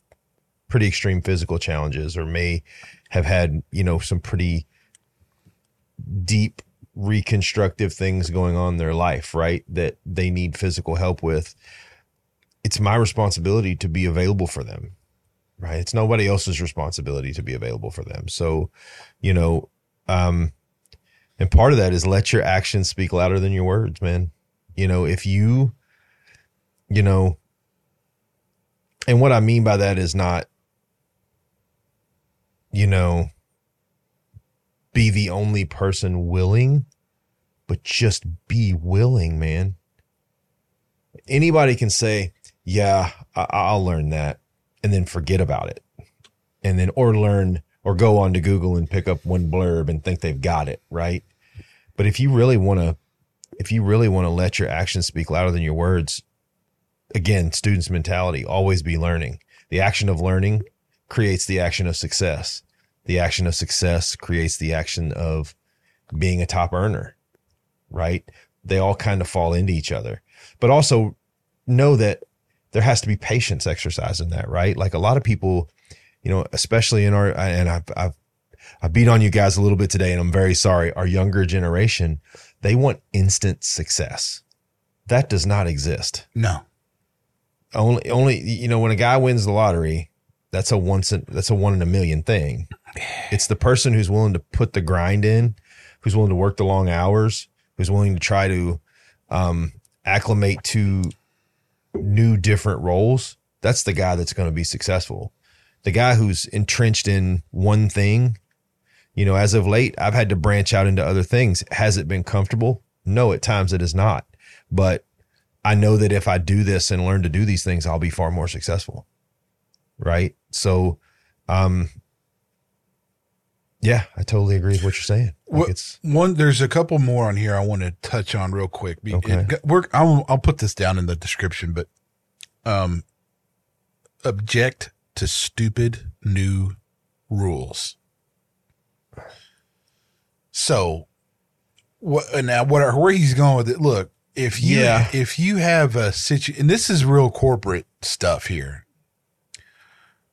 pretty extreme physical challenges or may have had, you know, some pretty deep reconstructive things going on in their life, right? That they need physical help with it's my responsibility to be available for them, right? It's nobody else's responsibility to be available for them. So, you know, um, and part of that is let your actions speak louder than your words, man. You know, if you, you know, and what I mean by that is not, you know, be the only person willing, but just be willing, man. Anybody can say, yeah, I- will learn that and then forget about it. And then, or learn or go on to Google and pick up one blurb and think they've got it. Right. But if you really want to, if you really want to let your actions speak louder than your words, again, students mentality, always be learning. The action of learning creates the action of success. The action of success creates the action of being a top earner, right? They all kind of fall into each other, but also know that there has to be patience exercise in that, right? Like a lot of people, you know, especially in our, and I've, I've, I beat on you guys a little bit today and I'm very sorry. Our younger generation, they want instant success. That does not exist. No. Only, only, you know, when a guy wins the lottery, that's a once, in, that's a one in a million thing. It's the person who's willing to put the grind in, who's willing to work the long hours, who's willing to try to, um, acclimate to new different roles, that's the guy that's going to be successful. The guy who's entrenched in one thing, you know, as of late, I've had to branch out into other things. Has it been comfortable? No, at times it is not. But I know that if I do this and learn to do these things, I'll be far more successful. Right. So, um, Yeah, I totally agree with what you're saying. Like it's one, there's a couple more on here I want to touch on real quick. Okay. it- I'll, I'll put this down in the description, but um, object to stupid new rules. So, what now? What are, where he's going with it? Look, if you Yeah. if you have a situation, and this is real corporate stuff here.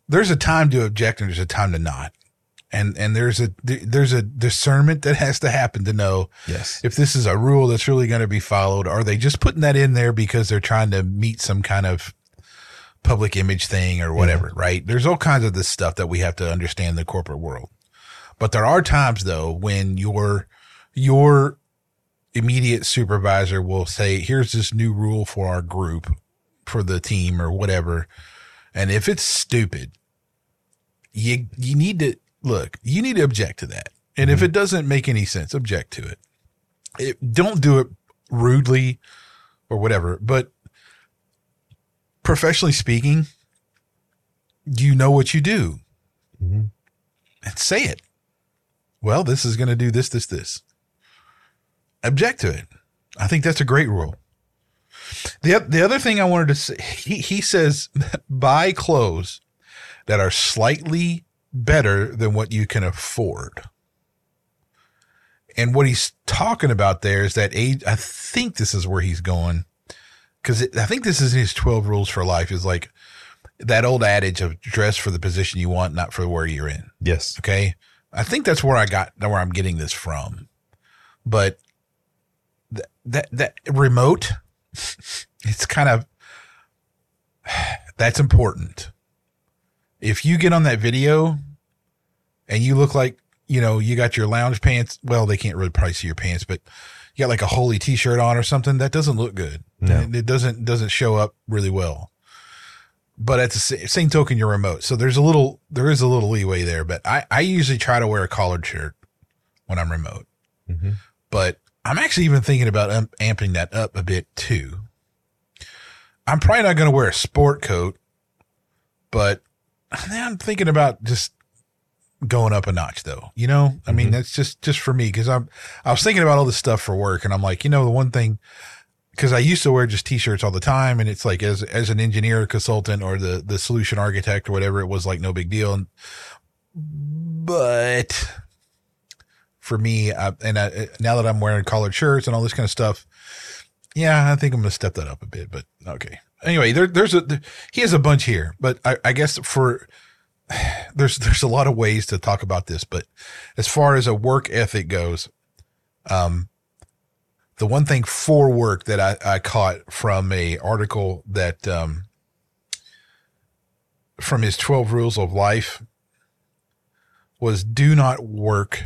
There's a time to object and there's a time to not, and and there's a there's a discernment that has to happen to know yes. if this is a rule that's really going to be followed. Are they just putting that in there because they're trying to meet some kind of public image thing or whatever, right? There's all kinds of this stuff that we have to understand in the corporate world. But there are times though when your your immediate supervisor will say, "Here's this new rule for our group, for the team or whatever." And if it's stupid, you you need to look, you need to object to that. And if it doesn't make any sense, object to it. it. Don't do it rudely or whatever, but professionally speaking, you know what you do Mhm. and say it. Well, this is going to do this, this, this. Object to it. I think that's a great rule. The, the other thing I wanted to say, he, he says, buy clothes that are slightly better than what you can afford. And what he's talking about there is that age. I think this is where he's going because I think this is his 12 rules for life is like that old adage of dress for the position you want, not for where you're in. Yes. Okay. I think that's where I got, where I'm getting this from. But that, that, that remote, it's kind of, that's important. If you get on that video and you look like, you know, you got your lounge pants, well, they can't really probably see your pants, but you got like a holy t-shirt on or something, that doesn't look good. No. It, it doesn't, doesn't show up really well but at the same token, you're remote. So there's a little, there is a little leeway there, but I, I usually try to wear a collared shirt when I'm remote, hmm but I'm actually even thinking about um, amping that up a bit too. I'm probably not going to wear a sport coat, but I'm thinking about just going up a notch though. You know, I mean, Mhm. that's just, just for me. Cause I'm, I was thinking about all this stuff for work and I'm like, you know, the one thing, because I used to wear just t-shirts all the time, and it's like as as an engineer, consultant, or the the solution architect or whatever, it was like no big deal. And, but for me, I, and I, now that I'm wearing collared shirts and all this kind of stuff, yeah, I think I'm gonna step that up a bit. But okay, anyway, there, there's a there, he has a bunch here, but I, I guess for there's there's a lot of ways to talk about this, but as far as a work ethic goes, um, the one thing for work that I, I caught from a article that um, from his 12 rules of life was do not work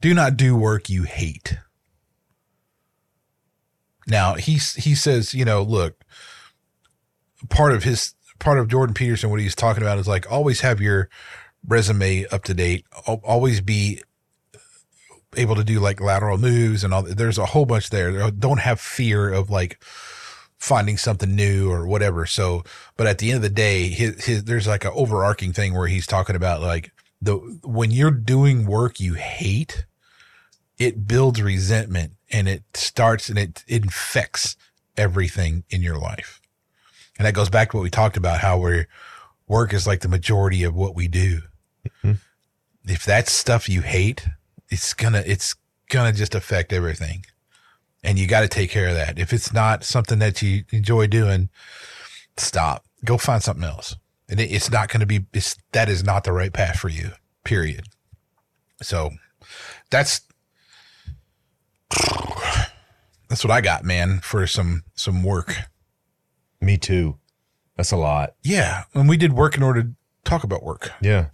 do not do work you hate. Now he he says you know look part of his part of jordan peterson what he's talking about is like always have your resume up to date. Always be able to do like lateral moves and all there's a whole bunch there. Don't have fear of like finding something new or whatever. So but at the end of the day his, his there's like an overarching thing where he's talking about like the when you're doing work you hate it builds resentment and it starts and it, it infects everything in your life and that goes back to what we talked about how we're work is like the majority of what we do. Mhm. if that's stuff you hate it's gonna it's gonna just affect everything. And you got to take care of that. If it's not something that you enjoy doing stop. Go find something else. And it, it's not going to be it's that is not the right path for you period. So that's that's what i got man for some some work Me too. That's a lot. yeah and we did work in order to talk about work Yeah.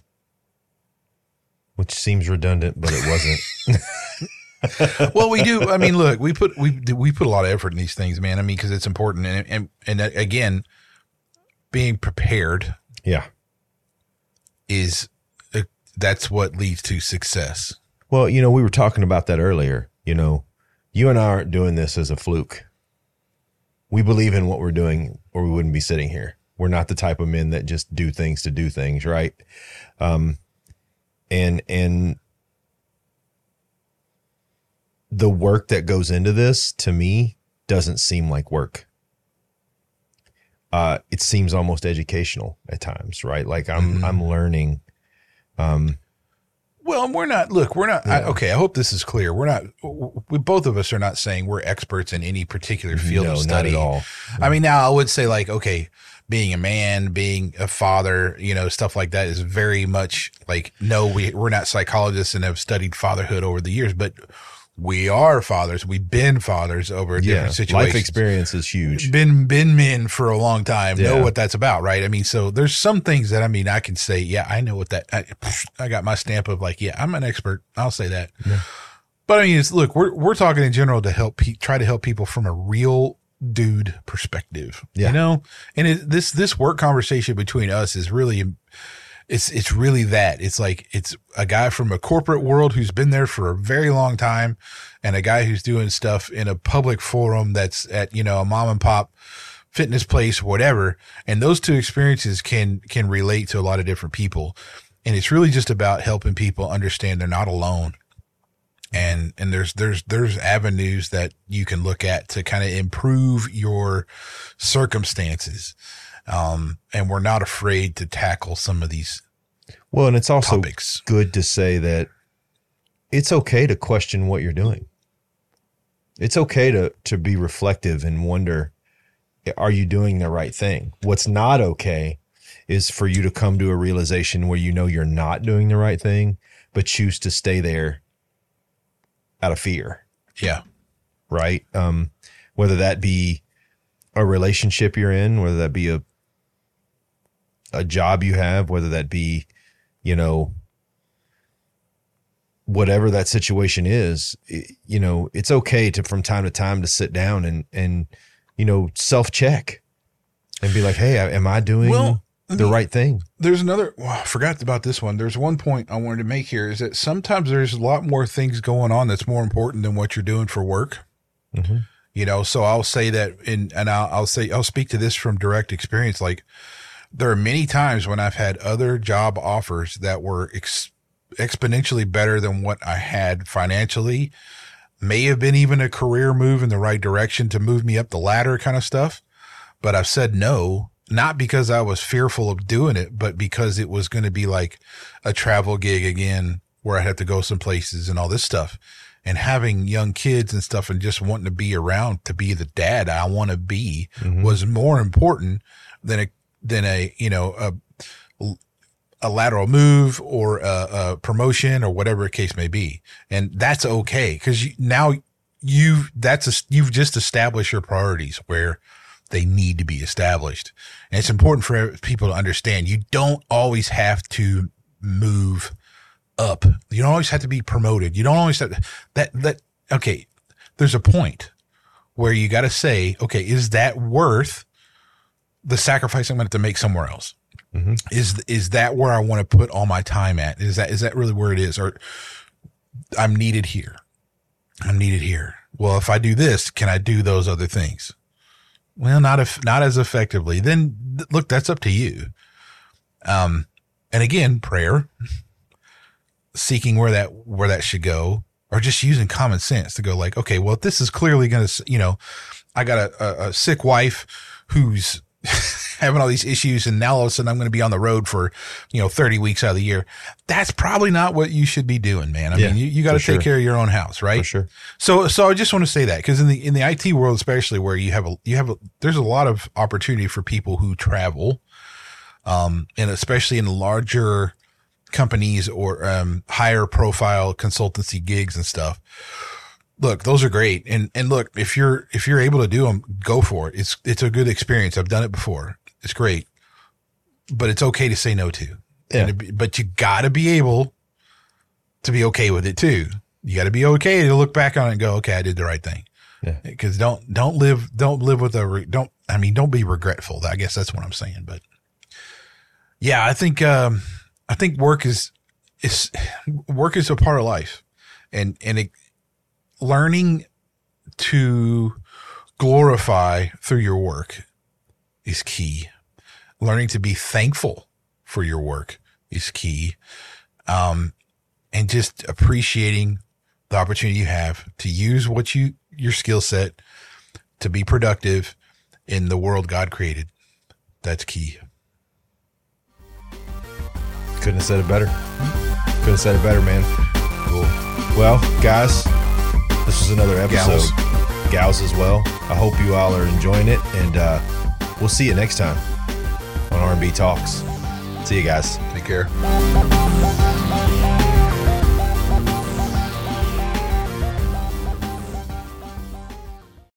Which seems redundant, but it wasn't. well, we do. I mean, look, we put we we put a lot of effort in these things, man. I mean, because it's important, and and and again, being prepared yeah. is uh, that's what leads to success. Well, you know, we were talking about that earlier. You know, you and I aren't doing this as a fluke. We believe in what we're doing, or we wouldn't be sitting here. We're not the type of men that just do things to do things, right? Um, and and the work that goes into this to me doesn't seem like work. Uh, it seems almost educational at times, right? Like I'm Mhm. I'm learning. Um, Well, we're not. Look, we're not. I, okay, I hope this is clear. We're not. We both of us are not saying we're experts in any particular field no, of not study. at all. I mean, now I would say like, okay, being a man, being a father, you know, stuff like that is very much like, no, we we're not psychologists and have studied fatherhood over the years, but we are fathers. We've been fathers over Yeah, different situations. life experience is huge. Been been men for a long time. Know what that's about, right? I mean, so there's some things that I mean I can say, yeah, I know what that. I, I got my stamp of like, yeah, I'm an expert. I'll say that. Yeah. But I mean, it's, look, we're we're talking in general to help pe- try to help people from a real dude perspective. Yeah. You know, and it, this this work conversation between us is really. It's it's really that. It's like it's a guy from a corporate world who's been there for a very long time and a guy who's doing stuff in a public forum that's at, you know, a mom and pop fitness place, whatever. And those two experiences can can relate to a lot of different people. And it's really just about helping people understand they're not alone. And and there's there's there's avenues that you can look at to kind of improve your circumstances. Um, and we're not afraid to tackle some of these Well, and it's also topics. good to say that it's okay to question what you're doing. It's okay to to be reflective and wonder are you doing the right thing? What's not okay is for you to come to a realization where you know you're not doing the right thing but choose to stay there out of fear, Yeah. right? Um whether that be a relationship you're in, whether that be a a job you have, whether that be, you know, whatever that situation is, it- you know, it's okay to from time to time to sit down and and you know self check and be like, hey, am I doing Well, the right thing? There's another. Well, I forgot about this one. There's one point I wanted to make here is that sometimes there's a lot more things going on that's more important than what you're doing for work. Mhm. You know, so I'll say that in, and I'll, I'll say, I'll speak to this from direct experience. Like there are many times when I've had other job offers that were ex- exponentially better than what I had financially, may have been even a career move in the right direction to move me up the ladder kind of stuff. But I've said no, not because I was fearful of doing it, but because it was going to be like a travel gig again where I had to go some places and all this stuff. And having young kids and stuff and just wanting to be around to be the dad I want to be Mhm. was more important than a, than a, you know, a, a lateral move or a, a promotion or whatever the case may be. And that's okay. Cause you, now you, that's a, you've just established your priorities where they need to be established. And it's important for people to understand you don't always have to move up. You don't always have to be promoted. You don't always have to, that, that, okay. There's a point where you got to say, okay, is that worth the sacrifice I'm going to have to make somewhere else? Mhm. Is, is that where I want to put all my time at? Is that, is that really where it is? Or I'm needed here. I'm needed here. Well, if I do this, can I do those other things? Well, not if not as effectively. Then look, that's up to you. Um, and again, prayer, seeking where that where that should go, or just using common sense to go like, okay, well, this is clearly going to, you know, I got a, a, a sick wife who's having all these issues, and now all of a sudden I'm going to be on the road for, you know, 30 weeks out of the year. That's probably not what you should be doing, man. I Yeah, mean, you, you got to take sure. care of your own house, right? For sure. So, so I just want to say that because in the in the IT world, especially where you have a you have a there's a lot of opportunity for people who travel, um, and especially in larger companies or um, higher profile consultancy gigs and stuff. Look, those are great, and and look if you're if you're able to do them, go for it. It's it's a good experience. I've done it before. It's great, but it's okay to say no to. Yeah. And to but you got to be able to be okay with it too. You got to be okay to look back on it and go, okay, I did the right thing. Yeah. Because don't don't live don't live with a re- don't. I mean, don't be regretful. I guess that's what I'm saying. But yeah, I think um, I think work is is work is a part of life, and and it, learning to glorify through your work is key. Learning to be thankful for your work is key. um, and just appreciating the opportunity you have to use what you your skill set to be productive in the world God created. That's key. Couldn't have said it better. Couldn't have said it better, man. Cool. Well, guys, this is another episode. Gals. Gals as well. I hope you all are enjoying it, and uh, we'll see you next time on R&B Talks. See you guys. Take care.